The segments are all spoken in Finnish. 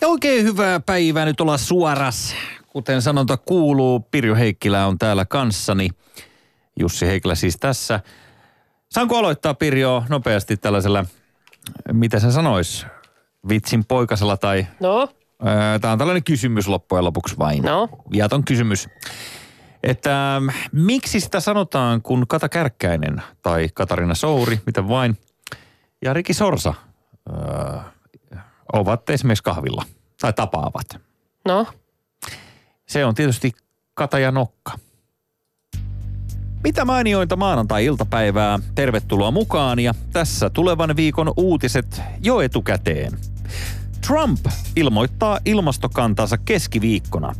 Ja oikein hyvää päivää nyt olla suoras. Kuten sanonta kuuluu, Pirjo Heikkilä on täällä kanssani. Jussi Heikkilä siis tässä. Saanko aloittaa Pirjo nopeasti tällaisella, mitä se sanois, vitsin poikasella tai... No, Tämä on tällainen kysymys loppujen lopuksi vain. no. Viaton kysymys. Että ähm, miksi sitä sanotaan, kun Kata Kärkkäinen tai Katarina Souri, miten vain, ja Riki Sorsa öö, ovat esimerkiksi kahvilla tai tapaavat. No, Se on tietysti Kata ja Nokka. Mitä mainiointa maanantai-iltapäivää. Tervetuloa mukaan ja tässä tulevan viikon uutiset jo etukäteen. Trump ilmoittaa ilmastokantansa keskiviikkona.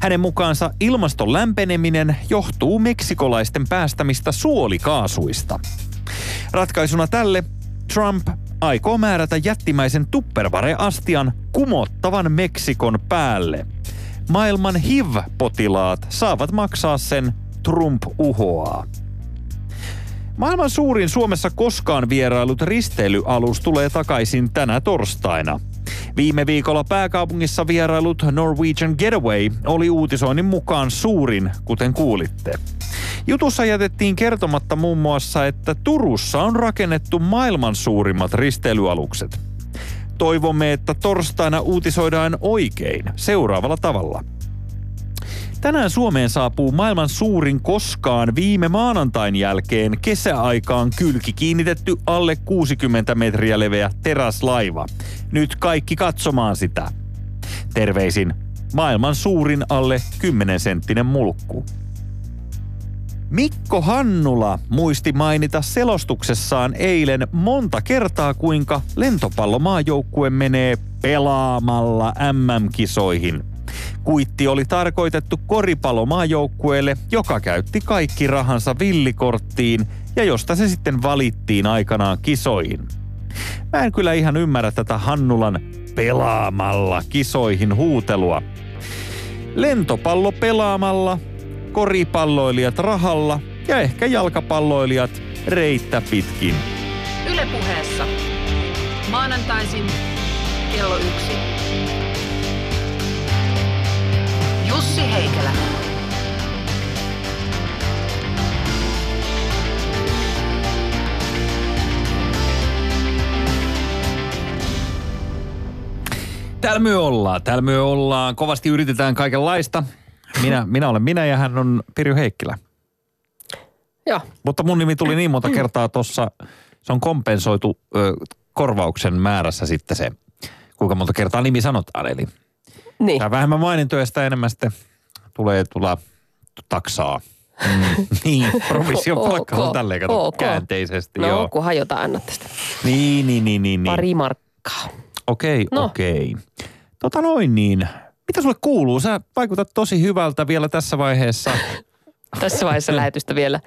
Hänen mukaansa ilmaston lämpeneminen johtuu meksikolaisten päästämistä suolikaasuista. Ratkaisuna tälle Trump aikoo määrätä jättimäisen Tupperware-astian kumottavan Meksikon päälle. Maailman HIV-potilaat saavat maksaa sen Trump uhoaa. Maailman suurin Suomessa koskaan vierailut risteilyalus tulee takaisin tänä torstaina. Viime viikolla pääkaupungissa vierailut Norwegian Getaway oli uutisoinnin mukaan suurin, kuten kuulitte. Jutussa jätettiin kertomatta muun muassa, että Turussa on rakennettu maailman suurimmat risteilyalukset. Toivomme, että torstaina uutisoidaan oikein seuraavalla tavalla. Tänään Suomeen saapuu maailman suurin koskaan viime maanantain jälkeen kesäaikaan kylki kiinnitetty alle 60 metriä leveä teräslaiva. Nyt kaikki katsomaan sitä. Terveisin maailman suurin alle 10 senttinen mulkku. Mikko Hannula muisti mainita selostuksessaan eilen monta kertaa, kuinka lentopallomaajoukkue menee pelaamalla MM-kisoihin. Kuitti oli tarkoitettu koripallomaajoukkueelle, joka käytti kaikki rahansa villikorttiin ja josta se sitten valittiin aikanaan kisoihin. Mä en kyllä ihan ymmärrä tätä Hannulan pelaamalla kisoihin huutelua. Lentopallo pelaamalla, koripalloilijat rahalla ja ehkä jalkapalloilijat reittä pitkin. Ylepuheessa maanantaisin kello yksi. Jussi Heikelä. Täällä me ollaan, täällä me ollaan. Kovasti yritetään kaikenlaista. Minä, minä olen minä ja hän on Pirjo Heikkilä. joo. Mutta mun nimi tuli niin monta kertaa tuossa, se on kompensoitu ö, korvauksen määrässä sitten se, kuinka monta kertaa nimi sanotaan. Eli Niin. mitä vähemmän mainintoja, sitä enemmän sitten tulee tulla taksaa. Mm, niin, provision palkka on tälleen kato käänteisesti. No, joo. kunhan jotain annat tästä. Niin, niin, niin, niin. niin. Pari markkaa. Okei, No. okei. Tota noin niin. Mitä sulle kuuluu? Sä vaikutat tosi hyvältä vielä tässä vaiheessa. Tässä vaiheessa lähetystä vielä.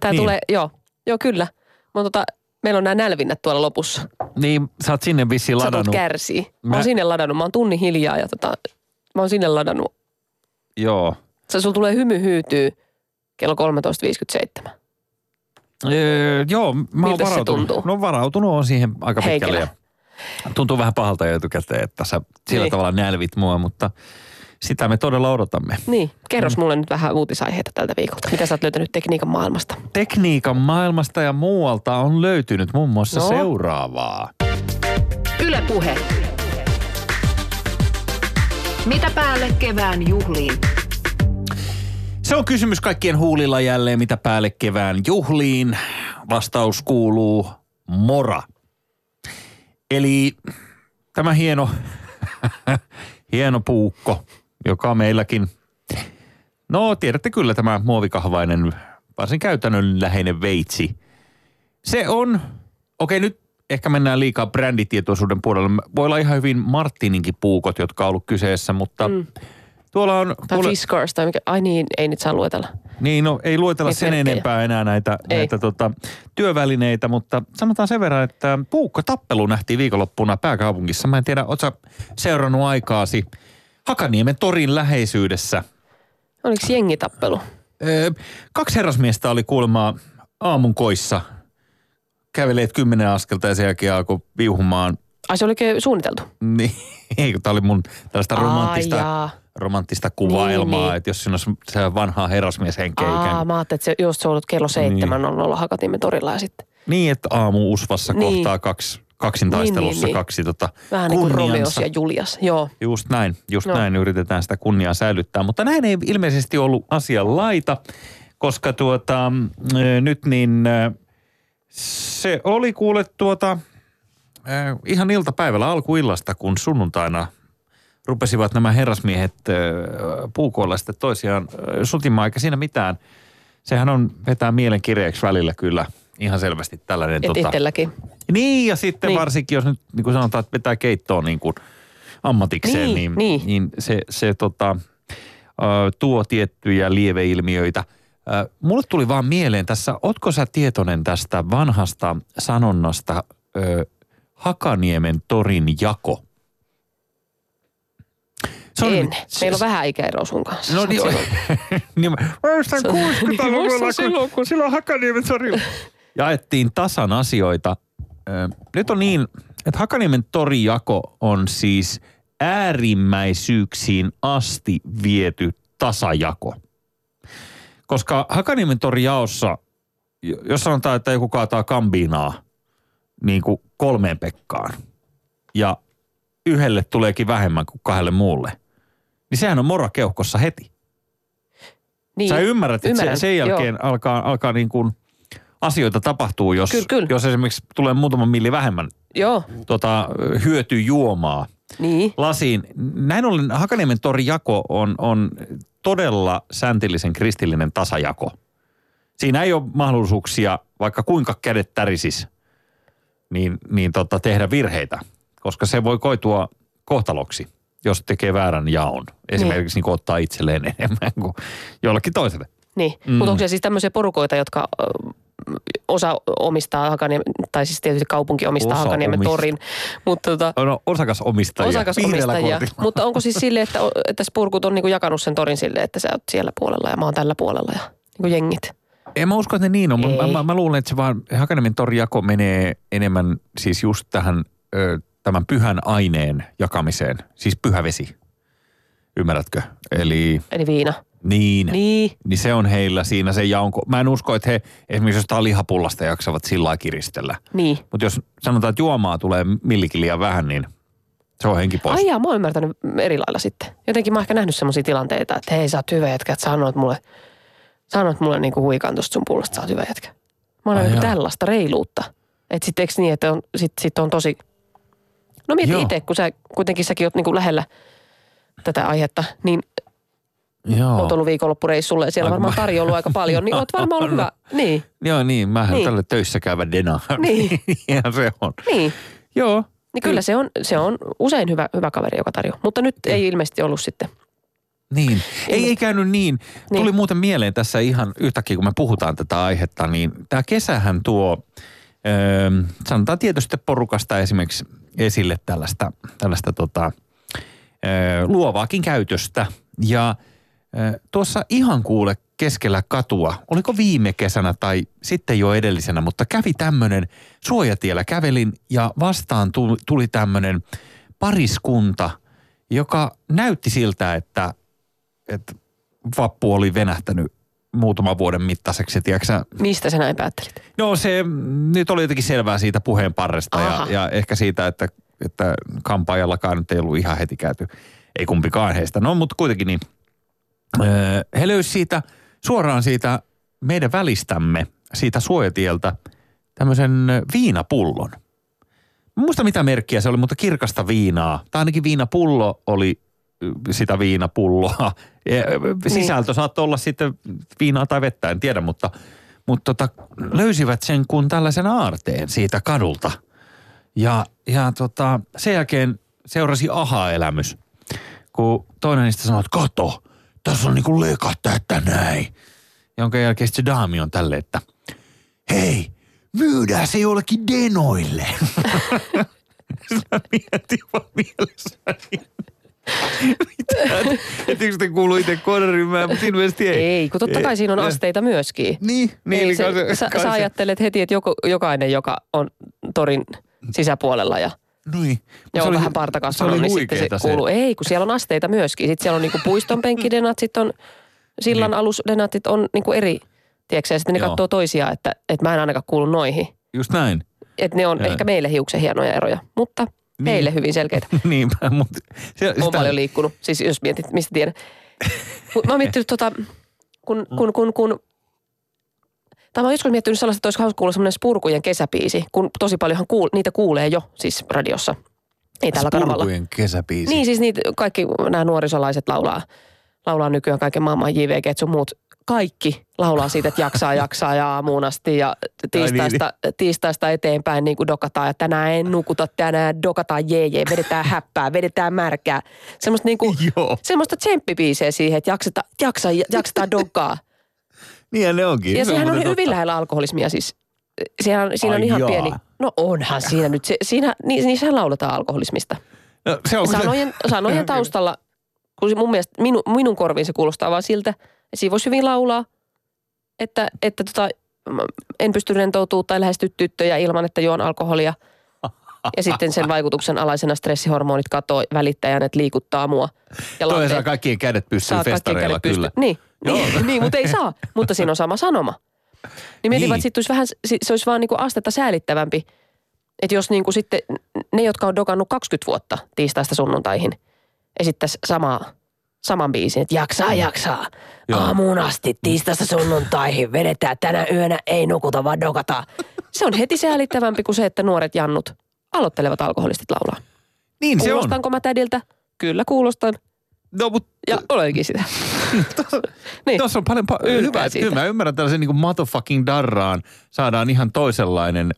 Tää Niin. tulee, joo, joo kyllä. Mä tota, meillä on nämä nälvinnät tuolla lopussa. Niin, sä oot sinne vissiin Sä ladannut. kärsii. Mä, Mä- oon sinne ladannut. Mä oon tunnin hiljaa ja tota, mä oon sinne ladannut. Joo. Se sulla tulee hymy hyytyy kello 13.57. Öö, joo, mä oon varautunut. tuntuu? No varautunut on siihen aika pitkälle. Ja tuntuu vähän pahalta jo etukäteen, että sä sillä Niin. tavalla nälvit mua, mutta sitä me todella odotamme. Niin, kerros Mm. mulle nyt vähän uutisaiheita tältä viikolta. Mitä sä oot löytänyt tekniikan maailmasta? Tekniikan maailmasta ja muualta on löytynyt muun muassa No. seuraavaa. Ylepuhe. Mitä päälle kevään juhliin? Se on kysymys kaikkien huulilla jälleen, mitä päälle kevään juhliin. Vastaus kuuluu mora. Eli tämä hieno, hieno puukko, joka meilläkin, no tiedätte kyllä tämä muovikahvainen, varsin käytännönläheinen veitsi. Se on, okei nyt ehkä mennään liikaa bränditietoisuuden puolelle. Voi olla ihan hyvin Martininkin puukot, jotka on ollut kyseessä, mutta mm. tuolla on... Tai tuolla- Fiskars tai mikä? Ai niin, ei nyt saa luetella. niin, no ei luetella Niitä sen merkkejä. enempää enää näitä, Ei. näitä tota, työvälineitä, mutta sanotaan sen verran, että puukkotappelu nähtiin viikonloppuna pääkaupungissa. Mä en tiedä, ootko seurannut aikaasi Hakaniemen torin läheisyydessä. Oliko jengitappelu? Öö, kaksi herrasmiestä oli kuulemma aamun koissa. Käveleet kymmenen askelta ja sen jälkeen alkoi viuhumaan Ai se olikin suunniteltu? Niin, ei kun tää oli mun tällaista Ai romanttista, jaa. romanttista kuvailmaa, Niin, niin. että jos siinä olisi se vanhaa herrasmieshenkeä ikään Aa, kuin. mä ajattelin, että se just se on ollut kello seitsemän on ollut Hakatimen torilla ja sitten Niin, että aamu usvassa Niin. kohtaa kaksi, kaksintaistelussa Niin, niin, niin. kaksi tota vähän niin kuin Romeos ja Julias. Joo. Just näin, just Joo. näin yritetään sitä kunniaa säilyttää. Mutta näin ei ilmeisesti ollut asian laita, koska tuota, mm, nyt niin äh, se oli kuule tuota äh, ihan iltapäivällä alkuillasta, kun sunnuntaina rupesivat nämä herrasmiehet äh, puukoilla sitten toisiaan äh, sutimaan, eikä siinä mitään. Sehän on vetää mielenkirjeeksi välillä kyllä ihan selvästi tällainen. Et itselläkin. Niin, ja sitten niin. Varsinkin, jos nyt niin kuin sanotaan, että vetää keittoa niin kuin ammatikseen, niin, Niin, niin, niin. se, se tota, tuo tiettyjä lieveilmiöitä. Mulle tuli vaan mieleen tässä, otko sä tietoinen tästä vanhasta sanonnasta ö, Hakaniemen torin jako? Se En. se- Meillä on vähän ikäeroa sun kanssa. No niin, on. niin mä mä muistan 60-luvulla, Muistan kun, silloin, kun- silloin Hakaniemen torilla jaettiin tasan asioita. Nyt on niin, että Hakaniemen torijako on siis äärimmäisyyksiin asti viety tasajako. Koska Hakaniemen torijaossa, j- jos sanotaan, että joku kaataa kambinaa niin kuin kolmeen Pekkaan ja yhdelle tuleekin vähemmän kuin kahdelle muulle, niin sehän on mora keuhkossa heti. Niin. Sä ymmärrät, että Ymmärrän, se, sen jälkeen alkaa, alkaa niin kuin asioita tapahtuu, jos, Kyllä, kyllä. jos esimerkiksi tulee muutama milli vähemmän Joo. tota, hyötyjuomaa Niin. lasiin. Näin ollen Hakaniemen torijako on, on todella säntillisen kristillinen tasajako. Siinä ei ole mahdollisuuksia, vaikka kuinka kädet tärisis, niin, niin tota, tehdä virheitä, koska se voi koitua kohtaloksi, jos tekee väärän jaon. Esimerkiksi niin. ottaa itselleen enemmän kuin jollekin toiselle. Niin, Mm. mutta onko se siis tämmöisiä porukoita, jotka osa omistaa Hakaniemen, tai siis tietysti kaupunki omistaa Osa Hakaniemen omistaa. torin, mutta tota, No, osakasomistajia. Vihreällä osakasomistajia. kortilla. Mutta onko siis sille, että, että spurkut on niinku jakanut sen torin sille, että sä oot siellä puolella ja mä oon tällä puolella ja niinku jengit? En mä usko, että ne niin on. Mä, mä, mä, luulen, että se vaan Hakaniemen torijako menee enemmän siis just tähän ö, tämän pyhän aineen jakamiseen. Siis pyhä vesi. Ymmärrätkö? Eli Eli viina. Niin, niin. Niin. se on heillä siinä se jaonko. Mä en usko, että he esimerkiksi jostain lihapullasta jaksavat sillä kiristellä. Niin. Mutta jos sanotaan, että juomaa tulee millikin liian vähän, niin se on henki pois. Ai jaa, mä oon ymmärtänyt eri lailla sitten. Jotenkin mä oon ehkä nähnyt semmoisia tilanteita, että hei sä oot hyvä jätkä, että sanoit mulle, sanoit mulle niinku huikaan tuosta sun pullosta, sä oot hyvä jätkä. Mä oon nähnyt tällaista reiluutta. Että sitten eikö niin, että on, sit, sit on tosi... No mieti itse, kun sä kuitenkin säkin oot niinku lähellä tätä aihetta, niin Joo. oot ollut viikonloppureissulle ja siellä Aika varmaan mä- tarjoulu aika paljon, niin oot varmaan ollut hyvä. Niin, Joo, niin. Mähän niin. Tälle töissä käyvä dena. Niin. Ihan se on. niin. Joo. Niin kyllä se on, se on usein hyvä, hyvä kaveri, joka tarjoaa. Mutta nyt ei ilmeisesti ollut sitten. Niin. Ei, ei käynyt niin. Niin. Tuli muuten mieleen tässä ihan yhtäkkiä, kun me puhutaan tätä aihetta, niin tämä kesähän tuo, öö, sanotaan tietysti porukasta esimerkiksi esille tällaista, tällaista tota, öö, luovaakin käytöstä. Ja tuossa ihan kuule keskellä katua, oliko viime kesänä tai sitten jo edellisenä, mutta kävi tämmöinen suojatiellä. Kävelin ja vastaan tuli, tuli tämmöinen pariskunta, joka näytti siltä, että, että vappu oli venähtänyt muutaman vuoden mittaiseksi, tiedätkö? Mistä sä näin päättelit? No se nyt oli jotenkin selvää siitä puheen parresta ja, ja, ehkä siitä, että, että kampaajallakaan nyt ei ollut ihan heti käyty, ei kumpikaan heistä. No mutta kuitenkin niin, he löysi siitä suoraan siitä meidän välistämme, siitä suojatieltä, tämmöisen viinapullon. Mä muista mitä merkkiä se oli, mutta kirkasta viinaa. Tai ainakin viinapullo oli sitä viinapulloa. Ö, Sisältö saattoi olla sitten viinaa tai vettä, en tiedä, mutta, mutta tota, löysivät sen kuin tällaisen aarteen siitä kadulta. Ja, ja tota, sen jälkeen seurasi aha-elämys, kun toinen niistä sanoi, että kato, tässä on niinku lekat että näin. Jonka jälkeen se daami on tälle, että hei, myydään se jollekin denoille. Sitä mietin vaan mielessäni. Mitä? Ettekö te kuulu itse kohderyhmään, mutta ilmeisesti ei. Ei, kun totta kai siinä on asteita myöskin. Niin, niin. Ei niin se, sä, kai sä se- ajattelet heti, että joko, jokainen, joka on torin sisäpuolella ja Niin. Joo, Se oli- vähän parta kasvanut, niin sitten se se. kuuluu. Ei, kun siellä on asteita myöskin. Sitten siellä on niinku puiston penkkidenat, sitten on sillan Niin. alusdenatit on niinku eri, tiedätkö, ja sitten ne Joo. katsoo toisiaan, että, että mä en ainakaan kuulu noihin. Just näin. Että ne on Joo. ehkä meille hiuksen hienoja eroja, mutta Niin. heille hyvin selkeitä. Niinpä, mutta... Se, on paljon liikkunut. Siis jos mietit, mistä tiedän. Mä oon miettinyt tota, kun, kun, kun, kun tai mä oon joskus miettinyt sellaista, että olisi hauska kuulla semmoinen Spurkujen kesäpiisi, kun tosi paljonhan kuul, niitä kuulee jo siis radiossa. Ei tällä kanavalla. Spurkujen kesäbiisi. Niin siis niitä, kaikki nämä nuorisolaiset laulaa, laulaa nykyään kaiken maailman JVG, sun muut. Kaikki laulaa siitä, että jaksaa, jaksaa ja aamuun asti ja tiistaista, tiistaista eteenpäin niin kuin dokataan. Ja tänään en nukuta, tänään dokataan jeje, vedetään häppää, vedetään märkää. Semmoista, niin kuin, semmoista tsemppibiisejä siihen, että jakseta, jaksa, jaksetaan dokaa. Niin ne onkin. Ja Se on sehän on hyvin totta. lähellä alkoholismia siis. Siinä on, siinä on ihan jaa. pieni, no onhan siinä nyt, se, siinä, niin, niissähän lauletaan alkoholismista. No, se on, Sanojen, sanojen taustalla, kun se mun mielestä minu, minun korviin se kuulostaa vaan siltä, että siinä voisi hyvin laulaa, että, että tota, en pysty rentoutumaan tai lähestyä tyttöjä ilman, että juon alkoholia. Ja sitten sen vaikutuksen alaisena stressihormonit katoo välittäjän, että liikuttaa mua. Ja Toi lanteet- saa kaikkien kädet kaikki festareilla kyllä. pystyyn. Niin. Niin, niin, mutta ei saa. Mutta siinä on sama sanoma. Niin mietin, Niin. että sit olisi vähän, se olisi vaan niinku astetta säälittävämpi. Että jos niinku sitten ne, jotka on dokannut 20 vuotta tiistaista sunnuntaihin, esittäisi samaa, saman biisin, että jaksaa, jaksaa. Joo. Aamuun asti tiistaista sunnuntaihin, vedetään tänä yönä, ei nukuta, vaan dokataan. Se on heti säälittävämpi kuin se, että nuoret jannut aloittelevat alkoholistit laulaa. Niin se on. Kuulostanko mä tädiltä? Kyllä kuulostan. No, mutta Ja olenkin sitä. Niin. Tuossa on paljon pa- hyvä. siitä. Kyllä mä ymmärrän tällaisen niin kuin motherfucking darraan saadaan ihan toisenlainen.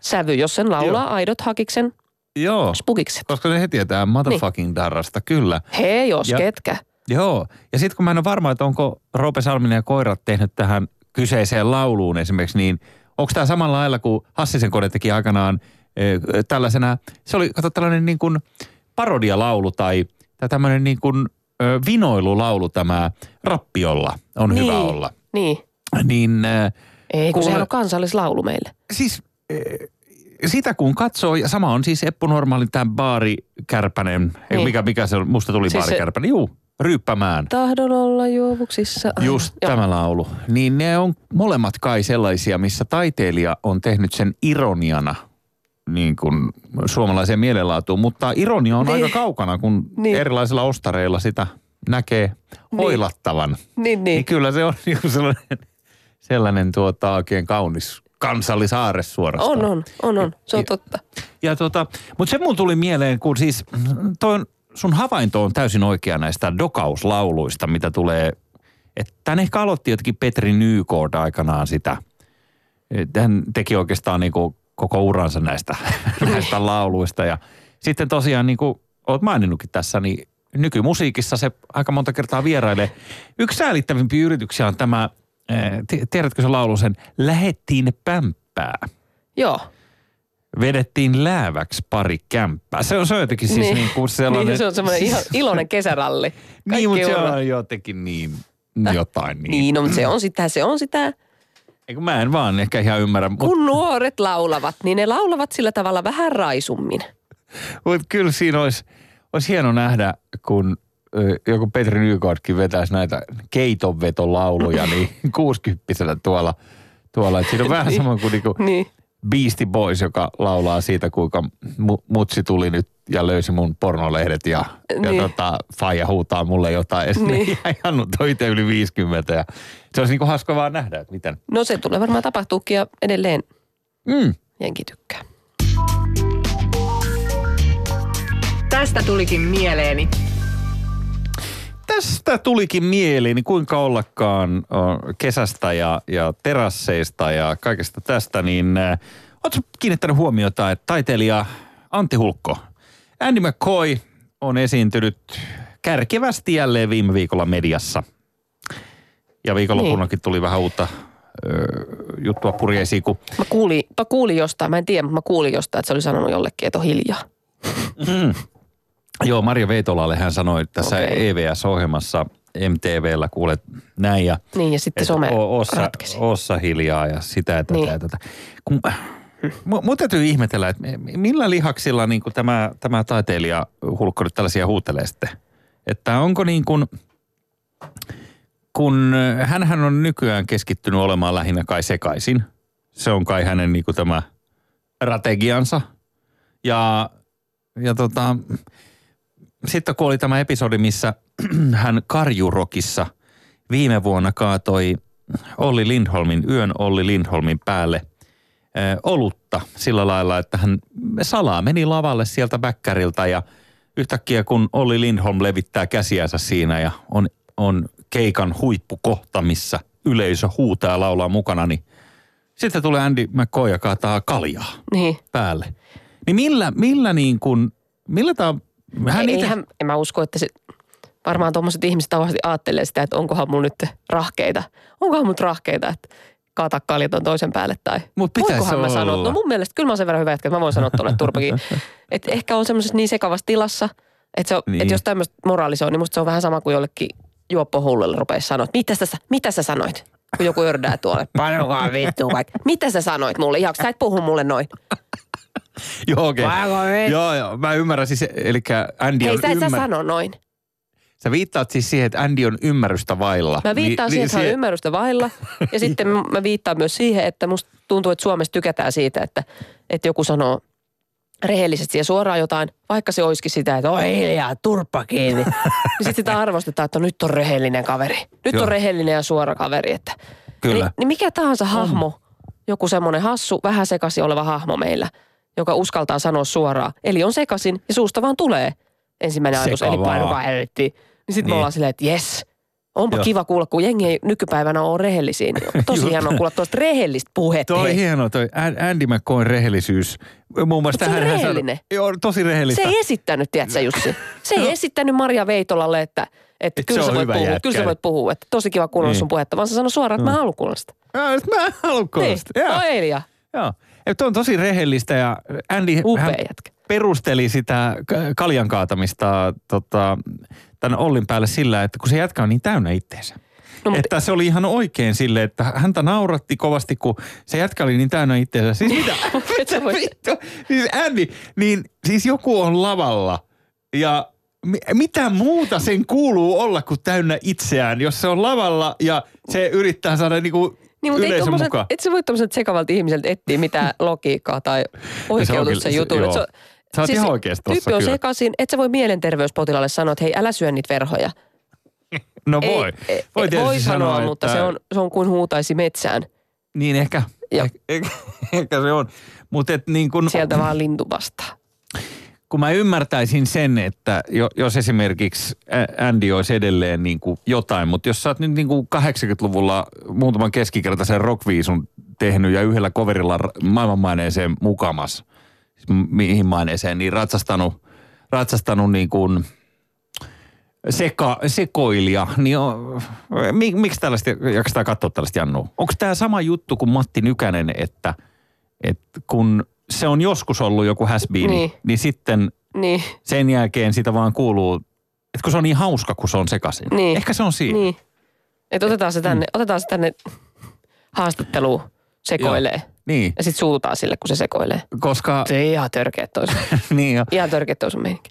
sävy, jos sen laulaa Joo. aidot hakiksen Joo, spukikset. koska ne heti tietää motherfucking darrasta, kyllä. Hei jos Ja- ketkä. Joo, ja sitten kun mä en ole varma, että onko Roope Salminen ja koirat tehnyt tähän kyseiseen lauluun esimerkiksi, niin onko tämä samalla lailla kuin Hassisen kone teki aikanaan eh, tällaisena, se oli kato tällainen niin kuin parodialaulu tai, tai tämmöinen niin kuin ö, vinoilulaulu tämä Rappiolla on niin, hyvä olla. Niin. Niin Ei, kun Kuule- sehän on kansallislaulu meille. siis sitä kun katsoo, ja sama on siis Eppu Normaalin tämä Baari Kärpänen, niin. Mikä, mikä se on, musta tuli Siis Baari se- Kärpänen, juu, Ryyppämään. Tahdon olla juovuksissa. Just Joo. tämä laulu. Niin ne on molemmat kai sellaisia, missä taiteilija on tehnyt sen ironiana niin kuin suomalaiseen mielenlaatuun. Mutta ironia on Niin. aika kaukana, kun Niin. erilaisilla ostareilla sitä näkee hoilattavan. Niin, Niin, niin niin. kyllä se on niinku sellainen, sellainen tuota, oikein kaunis kansallisaare suorastaan. On, on, on, on. Se on Ja- totta. Ja tota, mutta se mun tuli mieleen, kun siis toi on, sun havainto on täysin oikea näistä dokauslauluista, mitä tulee, että tän ehkä aloitti jotenkin Petri Nykord aikanaan sitä. Hän teki oikeastaan niinku koko uransa näistä, näistä lauluista ja sitten tosiaan niin kuin oot maininnutkin tässä, niin nykymusiikissa se aika monta kertaa vierailee. Yksi säälittävimpiä yrityksiä on tämä, eh, ti- tiedätkö se laulu sen, Lähettiin pämppää Joo. vedettiin lääväksi pari kämppää. Se on, se on jotenkin siis niin, niin kuin sellainen... niin, se on semmoinen ihan iloinen kesäralli. Niin, Kaikki mutta se on jotenkin niin jotain niin. Niin, no, mutta se on sitä, se on sitä. Eikö mä en vaan ehkä ihan ymmärrä, mutta Kun nuoret laulavat, niin ne laulavat sillä tavalla vähän raisummin. mut kyllä siinä olisi, olisi hieno nähdä, kun joku Petri Nykordkin vetäisi näitä keitonvetolauluja, niin 60 tuolla, tuolla. Et siinä on vähän Niin. sama kuin niinku Niin. Beastie Boys, joka laulaa siitä, kuinka mu- mutsi tuli nyt ja löysi mun pornolehdet ja, ja Niin. tota, faija huutaa mulle jotain. Ja Niin. niin. Jannu toi itse yli 50 ja se olisi niinku hauska vaan nähdä, että miten. No se tulee varmaan tapahtuukin ja edelleen Mm. jenki tykkää. Tästä tulikin mieleeni. Tästä tulikin mieli, niin kuinka ollakaan kesästä ja, ja terasseista ja kaikesta tästä, niin ootko kiinnittänyt huomiota, että taiteilija Antti Hulkko, Andy McCoy on esiintynyt kärkevästi jälleen viime viikolla mediassa. Ja viikonloppunakin tuli vähän uutta ö, juttua purjeisiin, kun Mä kuulin, mä kuulin jostain, mä en tiedä, mutta mä kuulin jostain, että se oli sanonut jollekin, että on hiljaa. Joo, Marja Veitolalle hän sanoi tässä okay. EVS-ohjelmassa MTVllä kuulet näin ja Niin, ja sitten some o- ossa, ratkesi. ossa hiljaa ja sitä ja tätä Niin. ja tätä. Kun mu- mun täytyy ihmetellä, että millä lihaksilla niin kuin tämä, tämä taiteilija hulkko nyt tällaisia huutelee sitten. Että onko niin kuin, kun hän on nykyään keskittynyt olemaan lähinnä kai sekaisin. Se on kai hänen niin kuin tämä strategiansa. Ja, ja tota, sitten kun oli tämä episodi, missä hän Karjurokissa viime vuonna kaatoi Olli Lindholmin, yön Olli Lindholmin päälle ö, olutta sillä lailla, että hän salaa meni lavalle sieltä bäkkäriltä ja yhtäkkiä kun Olli Lindholm levittää käsiänsä siinä ja on, on keikan huippukohta, missä yleisö huutaa ja laulaa mukana, niin sitten tulee Andy McCoy ja kaataa kaljaa Niin. päälle. Niin millä, millä niin kuin, millä tämä hän Ei, itse, eihän, en mä usko, että se, varmaan tuommoiset ihmiset tavasti ajattelee sitä, että onkohan mulla nyt rahkeita. Onkohan mut rahkeita, että kaata kaljaton toisen päälle tai Mut voinkohan mä sanoa. olla. No mun mielestä kyllä mä oon sen verran hyvä, että mä voin sanoa tuolle turpakin. että ehkä on semmoisessa niin sekavassa tilassa, että, se on, Niin. että jos tämmöistä moraalisoi, niin musta se on vähän sama kuin jollekin juoppohullulle rupeaisi sanoa, että mitä sä, mitä sä sanoit? Kun joku ördää tuolle, painokaa vittu kaikki. Mitä sä sanoit mulle? Ihan, sä et puhu mulle noin. joo, okei. Vittu? Joo, joo, mä ymmärrän siis, eli Andy Hei, on sä et sä ymmär... sano noin. Sä viittaat siis siihen, että Andy on ymmärrystä vailla. Mä viittaan Ni- siihen, että hän on ymmärrystä vailla. Ja sitten mä viittaan myös siihen, että musta tuntuu, että Suomessa tykätään siitä, että, että joku sanoo rehellisesti ja suoraan jotain, vaikka se olisikin sitä, että oi hiljaa, turppa kiinni. niin sitten sitä arvostetaan, että nyt on rehellinen kaveri. Nyt Joo. on rehellinen ja suora kaveri. Että, Kyllä. Niin, niin mikä tahansa hahmo, joku semmoinen hassu, vähän sekaisin oleva hahmo meillä, joka uskaltaa sanoa suoraan. Eli on sekaisin ja suusta vaan tulee ensimmäinen ajatus, eli Sekavaa. painokaa helvettiin. Niin sitten Niin. me ollaan silleen, että jes, onpa Joo. kiva kuulla, kun jengi ei nykypäivänä ole rehellisiä. Niin on tosi Just. hienoa kuulla tuosta rehellistä puhetta. Toi hieno, toi An- Andy McCoyn rehellisyys. Muun muassa on tähän hän sanoi- rehellinen. Joo, tosi rehellistä. Se ei esittänyt, tiedätkö Jussi? Se ei esittänyt Maria Veitolalle, että, että Et kyllä, se sä voit puhua, jätkä. kyllä sä voit puhua, että tosi kiva kuunnella Niin. sun puhetta, vaan se sanoi suoraan, että mä haluan kuulla sitä. Joo, nyt mä en halua kuulla Niin, sitä. Joo. no Elia, Joo. Tuo on tosi rehellistä ja Andy upea hän jätkä. perusteli sitä kaljan kaatamista tota, tämän Ollin päälle sillä, että kun se jätkä on niin täynnä itteensä. No, mutta Että se oli ihan oikein sille, että häntä nauratti kovasti, kun se jätkä oli niin täynnä itseensä. Siis mitä? Voi- Vittu. Siis Andy, niin siis joku on lavalla ja mi- mitä muuta sen kuuluu olla kuin täynnä itseään, jos se on lavalla ja se yrittää saada niinku Niin, mutta et, yleisön mukaan. et sä voi tommoselta sekavalta ihmiseltä etsiä mitään logiikkaa tai oikeutusta kyllä- jutun. se- Et joo. Sä oot ihan oikeassa tossa, Tyyppi on kyllä. sekaisin, et sä voi mielenterveyspotilaalle sanoa, että hei älä syö niitä verhoja. No voi. Ei, ei, voi tietysti voi sanoa, sanoa, mutta että- se on, se on kuin huutaisi metsään. Niin ehkä, Joo. ehkä, ehkä, ehkä se on. Mutta niin kun, Sieltä vaan lintu vastaa. Kun mä ymmärtäisin sen, että jo, jos esimerkiksi Andy olisi edelleen niin kuin jotain, mutta jos sä oot nyt niin kuin 80-luvulla muutaman keskikertaisen rockviisun tehnyt ja yhdellä coverilla maailmanmaineeseen mukamas, siis mihin maineeseen, niin ratsastanut, ratsastanut niin kuin seka, sekoilija, niin on, mi, miksi tällaista, jaksetaan katsoa tällaista Jannua? Onko tämä sama juttu kuin Matti Nykänen, että, että kun se on joskus ollut joku häsbiini, niin. Niin. niin sitten Niin, sen jälkeen sitä vaan kuuluu, että kun se on niin hauska, kun se on sekaisin. Niin. Ehkä se on siinä. niin. Et otetaan se tänne, otetaan se tänne haastatteluun sekoilee. Niin, Ja sit suutaan sille, kun se sekoilee. koska... Se ihan törkeä toi sun, niin ja, ihan törkeä toi sun meininki.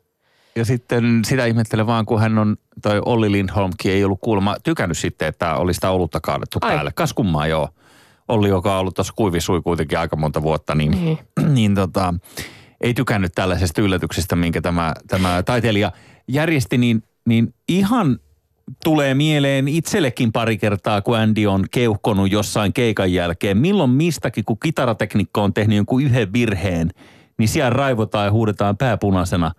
ja sitten sitä ihmettelen vaan, kun hän on, toi Olli Lindholmkin ei ollut kuulemma tykännyt sitten, että oli sitä olutta kaadettu Ai. päälle. Kas kummaa joo. Olli, joka on ollut tuossa kuivisui kuitenkin aika monta vuotta, niin, Niin. niin tota, ei tykännyt tällaisesta yllätyksestä, minkä tämä, tämä taiteilija järjesti, niin, niin ihan tulee mieleen itsellekin pari kertaa, kun Andy on keuhkonut jossain keikan jälkeen. Milloin mistäkin, kun kitarateknikko on tehnyt jonkun yhden virheen, niin siellä raivotaan ja huudetaan pääpunaisena.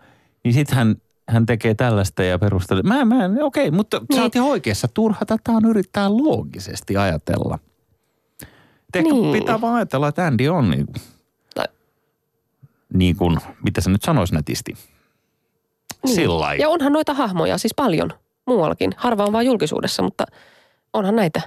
Niin sitten hän, hän tekee tällaista ja perustelee. Mä, mä, okei, mutta niin. sä oot ihan oikeassa. Turha tätä on yrittää loogisesti ajatella. Ehkä Niin. pitää vaan ajatella, että Andy on niin, Tai- niin kuin, mitä sä nyt sanois nätisti. Niin. Sillä. Ja onhan noita hahmoja siis paljon muuallakin. Harva on vaan julkisuudessa, mutta onhan näitä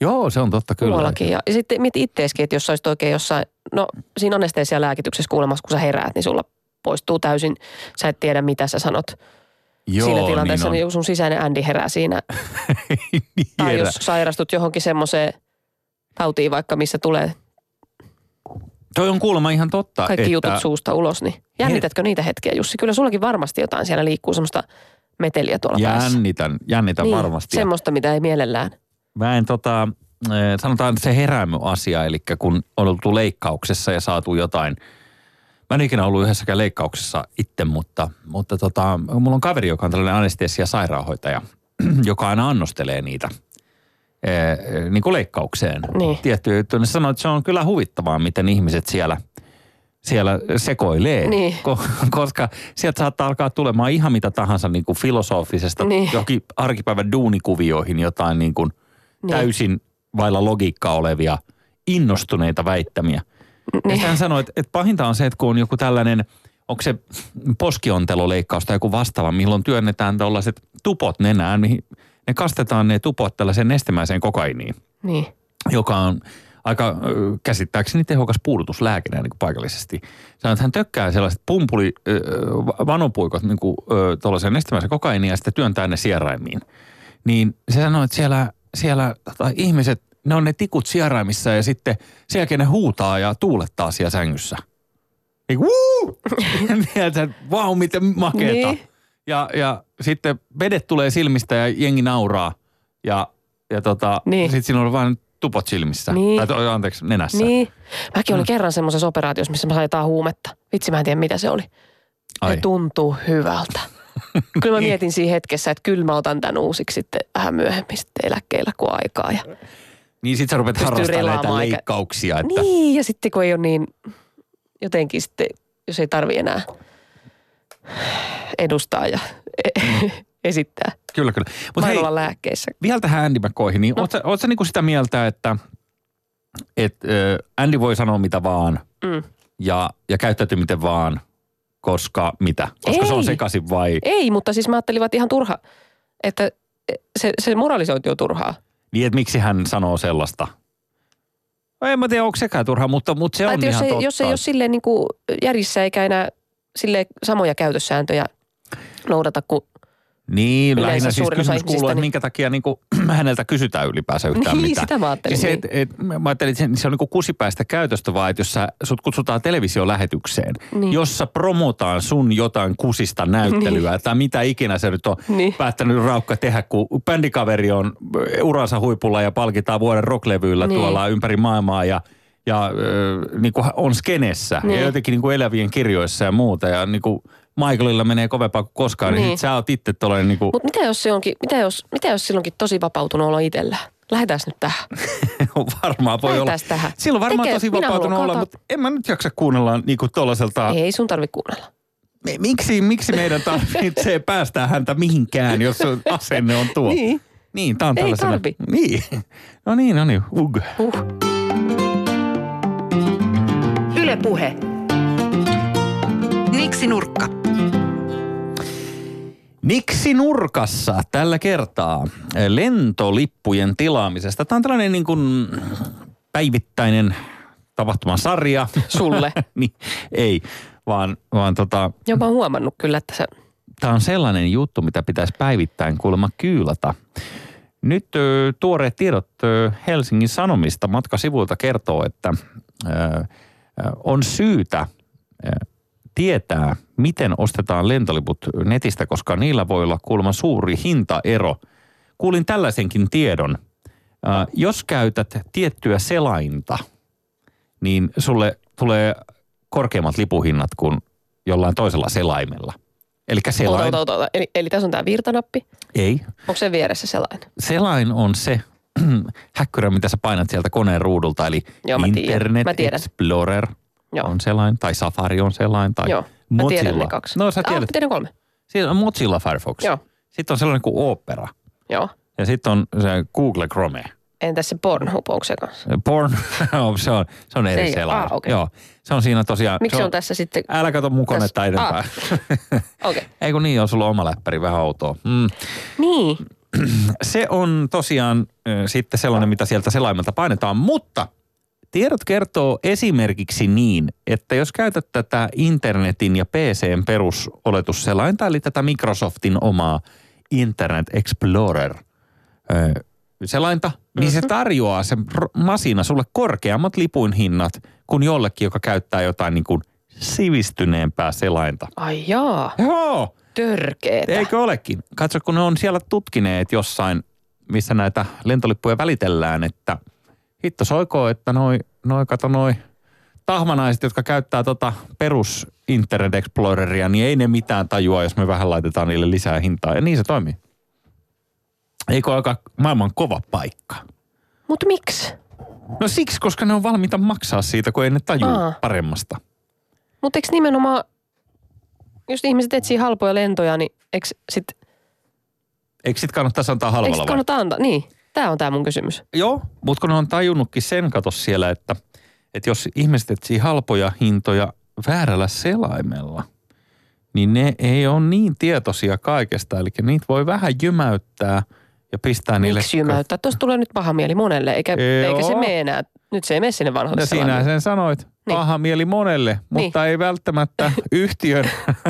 Joo, se on totta kyllä. muuallakin. Ja, ja sitten mieti itteeskin, että jos sä olisit oikein jossain, no siinä anestesialääkityksessä kuulemassa, kun sä heräät, niin sulla poistuu täysin, sä et tiedä mitä sä sanot Joo, siinä tilanteessa, niin, on. niin sun sisäinen Andy herää siinä. Niin Tai jos sairastut johonkin semmoiseen tautiin vaikka, missä tulee Toi on kuulemma ihan totta. Kaikki että, jutut suusta ulos, niin jännitätkö niitä hetkiä, Jussi? Kyllä sullakin varmasti jotain siellä liikkuu semmoista meteliä tuolla päässä. Jännitän, jännitän Niin, varmasti. semmoista, mitä ei mielellään. Mä en tota, eh, sanotaan se heräämöasia, eli kun on oltu leikkauksessa ja saatu jotain. Mä en ikinä ollut yhdessäkään leikkauksessa itse, mutta, mutta tota, mulla on kaveri, joka on tällainen anestesia-sairaanhoitaja, joka aina annostelee niitä niin kuin leikkaukseen. Niin. Tiettyjä juttuja. Ne sanoo, että se on kyllä huvittavaa, miten ihmiset siellä, siellä sekoilee. Niin. Ko- koska sieltä saattaa alkaa tulemaan ihan mitä tahansa niin kuin filosofisesta Niin. johonkin arkipäivän duunikuvioihin jotain niin kuin Niin. täysin vailla logiikkaa olevia innostuneita väittämiä. Niin. Ja hän sanoi, että, että pahinta on se, että kun on joku tällainen, onko se poskionteloleikkaus tai joku vastaava, milloin työnnetään tällaiset tupot nenään, mihin ne kastetaan ne tupot tällaiseen nestemäiseen kokainiin, Niin. joka on aika käsittääkseni tehokas puudutuslääke näin niin kuin paikallisesti. Sanoi, että hän tökkää sellaiset pumpuli, vanopuikot niin kuin, ö, tuollaiseen nestemäiseen kokainiin ja sitten työntää ne sieraimiin. Niin se sanoi, että siellä, siellä tota, ihmiset, ne on ne tikut sieraimissa ja sitten sen jälkeen ne huutaa ja tuulettaa siellä sängyssä. Niin, wuu! Tiedätkö, vau, miten makeeta. Niin. Ja, ja sitten vedet tulee silmistä ja jengi nauraa. Ja, ja tota, Niin. sitten siinä on vain tupot silmissä. Niin. Tai anteeksi, nenässä. Niin. Mäkin Mm. olin kerran semmoisessa operaatiossa, missä mä sain jotain huumetta. Vitsi, mä en tiedä mitä se oli. Ai. Se tuntuu hyvältä. kyllä mä mietin siinä hetkessä, että kyllä mä otan tämän uusiksi sitten vähän myöhemmin sitten eläkkeellä kuin aikaa. Ja... Niin sit sä rupeat harrastamaan näitä leikkauksia. Että, Niin, ja sitten kun ei ole niin, jotenkin sitten, jos ei tarvi enää edustaa ja esittää. Kyllä, kyllä. En hei, olla lääkkeissä. vielä tähän Andy McCoyhin, niin no. oot sä, oot sä niinku sitä mieltä, että et, ö, Andy voi sanoa mitä vaan Mm. ja, ja käyttäytyy miten vaan, koska mitä? Koska se on Ei. sekaisin vai? Ei, mutta siis mä ajattelin, että ihan turha, että se, se moralisointi on turhaa. Niin, että miksi hän sanoo sellaista? No En mä tiedä, onko sekään turha, mutta, mutta se Tai on jos ihan ei, totta. jos ei ole silleen niin kuin järjissä eikä enää silleen samoja käytössääntöjä noudata kuin Niin, lähinnä siis kysymys kuuluu, että niin- minkä takia niin kuin, häneltä kysytään ylipäänsä yhtään Niin, mitään. sitä mä ajattelin, Siis se, niin. et, et, mä ajattelin, että se, on niin kuin kusipäistä käytöstä vaan, että jos sä, sut kutsutaan televisiolähetykseen, Niin. jossa promotaan sun jotain kusista näyttelyä tai mitä ikinä se nyt on Niin. päättänyt Raukka tehdä, kun bändikaveri on uransa huipulla ja palkitaan vuoden rocklevyillä Niin. tuolla ympäri maailmaa ja ja äh, niin kuin on skenessä Niin. ja jotenkin niin kuin elävien kirjoissa ja muuta. Ja niin kuin Michaelilla menee kovempaa kuin koskaan, niin, Niin. sä oot itse tuollainen niin kuin, Mutta mitä jos se onkin, mitä jos, mitä jos silloinkin tosi vapautunut olo itsellään? Lähdetään nyt tähän. varmaan voi olla. Lähdetään tähän. Silloin varmaan Tekee- tosi vapautunut olla, mutta en mä nyt jaksa kuunnella niin kuin tuollaiselta. Ei sun tarvi kuunnella. Mi- Miksi, miksi meidän tarvitsee päästää häntä mihinkään, jos se asenne on tuo? Niin. Niin, tää on Ei tällaisena. tarvi. Niin. No niin, no niin. Ug. Uh. Yle Puhe. Niksi Nurkka. Niksi nurkassa tällä kertaa lentolippujen tilaamisesta. Tämä on tällainen niin kuin päivittäinen tapahtumasarja. Sulle. niin, ei, vaan, vaan tota, Joo, mä oon huomannut kyllä, että sä... tämä on sellainen juttu, mitä pitäisi päivittäin kuulemma kyylata. Nyt ö, tuoreet tiedot ö, Helsingin Sanomista matkasivuilta kertoo, että ö, on syytä tietää, miten ostetaan lentoliput netistä, koska niillä voi olla kuulemma suuri hintaero. Kuulin tällaisenkin tiedon. Jos käytät tiettyä selainta, niin sulle tulee korkeammat lipuhinnat kuin jollain toisella selaimella. Eli Ota, selain, ota, ota, ota. Eli, eli tässä on tää virtanappi. ei, Onko se vieressä sellainen? selain on se häkkyrä, mitä sä painat sieltä koneen ruudulta, eli Joo, mä. Internet Mä tiedän. Explorer Joo. on selain, tai Safari on selain, tai Joo, mä Mozilla. tiedän ne kaksi. No sä Ah, tiedät, mä tiedän kolme. siinä on Mozilla Firefox. Joo. Sitten on sellainen kuin Opera. Joo. Ja sitten on se Google Chrome. Entäs se Pornhub, onko se kanssa? Porn, se on, se on eri selain. ah, okei. Joo, se on siinä tosiaan. Miksi se se on tässä sitten? Älä kato mun konetta Tässä- enempää. Okei. Okay. Ei kun niin, on sulla oma läppäri, vähän outoa. Mm. Niin. Se on tosiaan ö, sitten sellainen, mitä sieltä selaimelta painetaan, mutta tiedot kertoo esimerkiksi niin, että jos käytät tätä internetin ja PCn perusoletusselainta, eli tätä Microsoftin omaa Internet Explorer ö, selainta, niin se tarjoaa se masina sulle korkeammat lipun hinnat kuin jollekin, joka käyttää jotain niin kuin sivistyneempää selainta. Ai jaa, Joo, törkeetä. eikö olekin? Katso, kun ne on siellä tutkineet jossain, missä näitä lentolippuja välitellään, että hitto soikoo, että noi, noi kato noi tahmanaiset, jotka käyttää tota perus Internet Exploreria, niin ei ne mitään tajua, jos me vähän laitetaan niille lisää hintaa. Ja niin se toimii. Eikö aika maailman kova paikka? Mutta miksi? No siksi, koska ne on valmiita maksaa siitä, kun ei ne tajua Aa. paremmasta. Mutta eikö nimenomaan, jos ihmiset etsii halpoja lentoja, niin eikö sit, Eikö sit kannattaisi antaa eikö halvalla vai? kannata antaa? Niin, tämä on tämä mun kysymys. Joo, mutta kun ne on tajunnutkin sen katos siellä, että, että jos ihmiset etsii halpoja hintoja väärällä selaimella, niin ne ei ole niin tietoisia kaikesta. Eli niitä voi vähän jymäyttää ja pistää niille... Miksi jymäyttää? Tuosta tulee nyt paha mieli monelle, eikä, Joo. eikä se mene enää. Nyt se ei mene sinne vanhalle Ja sinä selaimelle. sen sanoit. Niin. Paha mieli monelle, mutta ei välttämättä yhtiön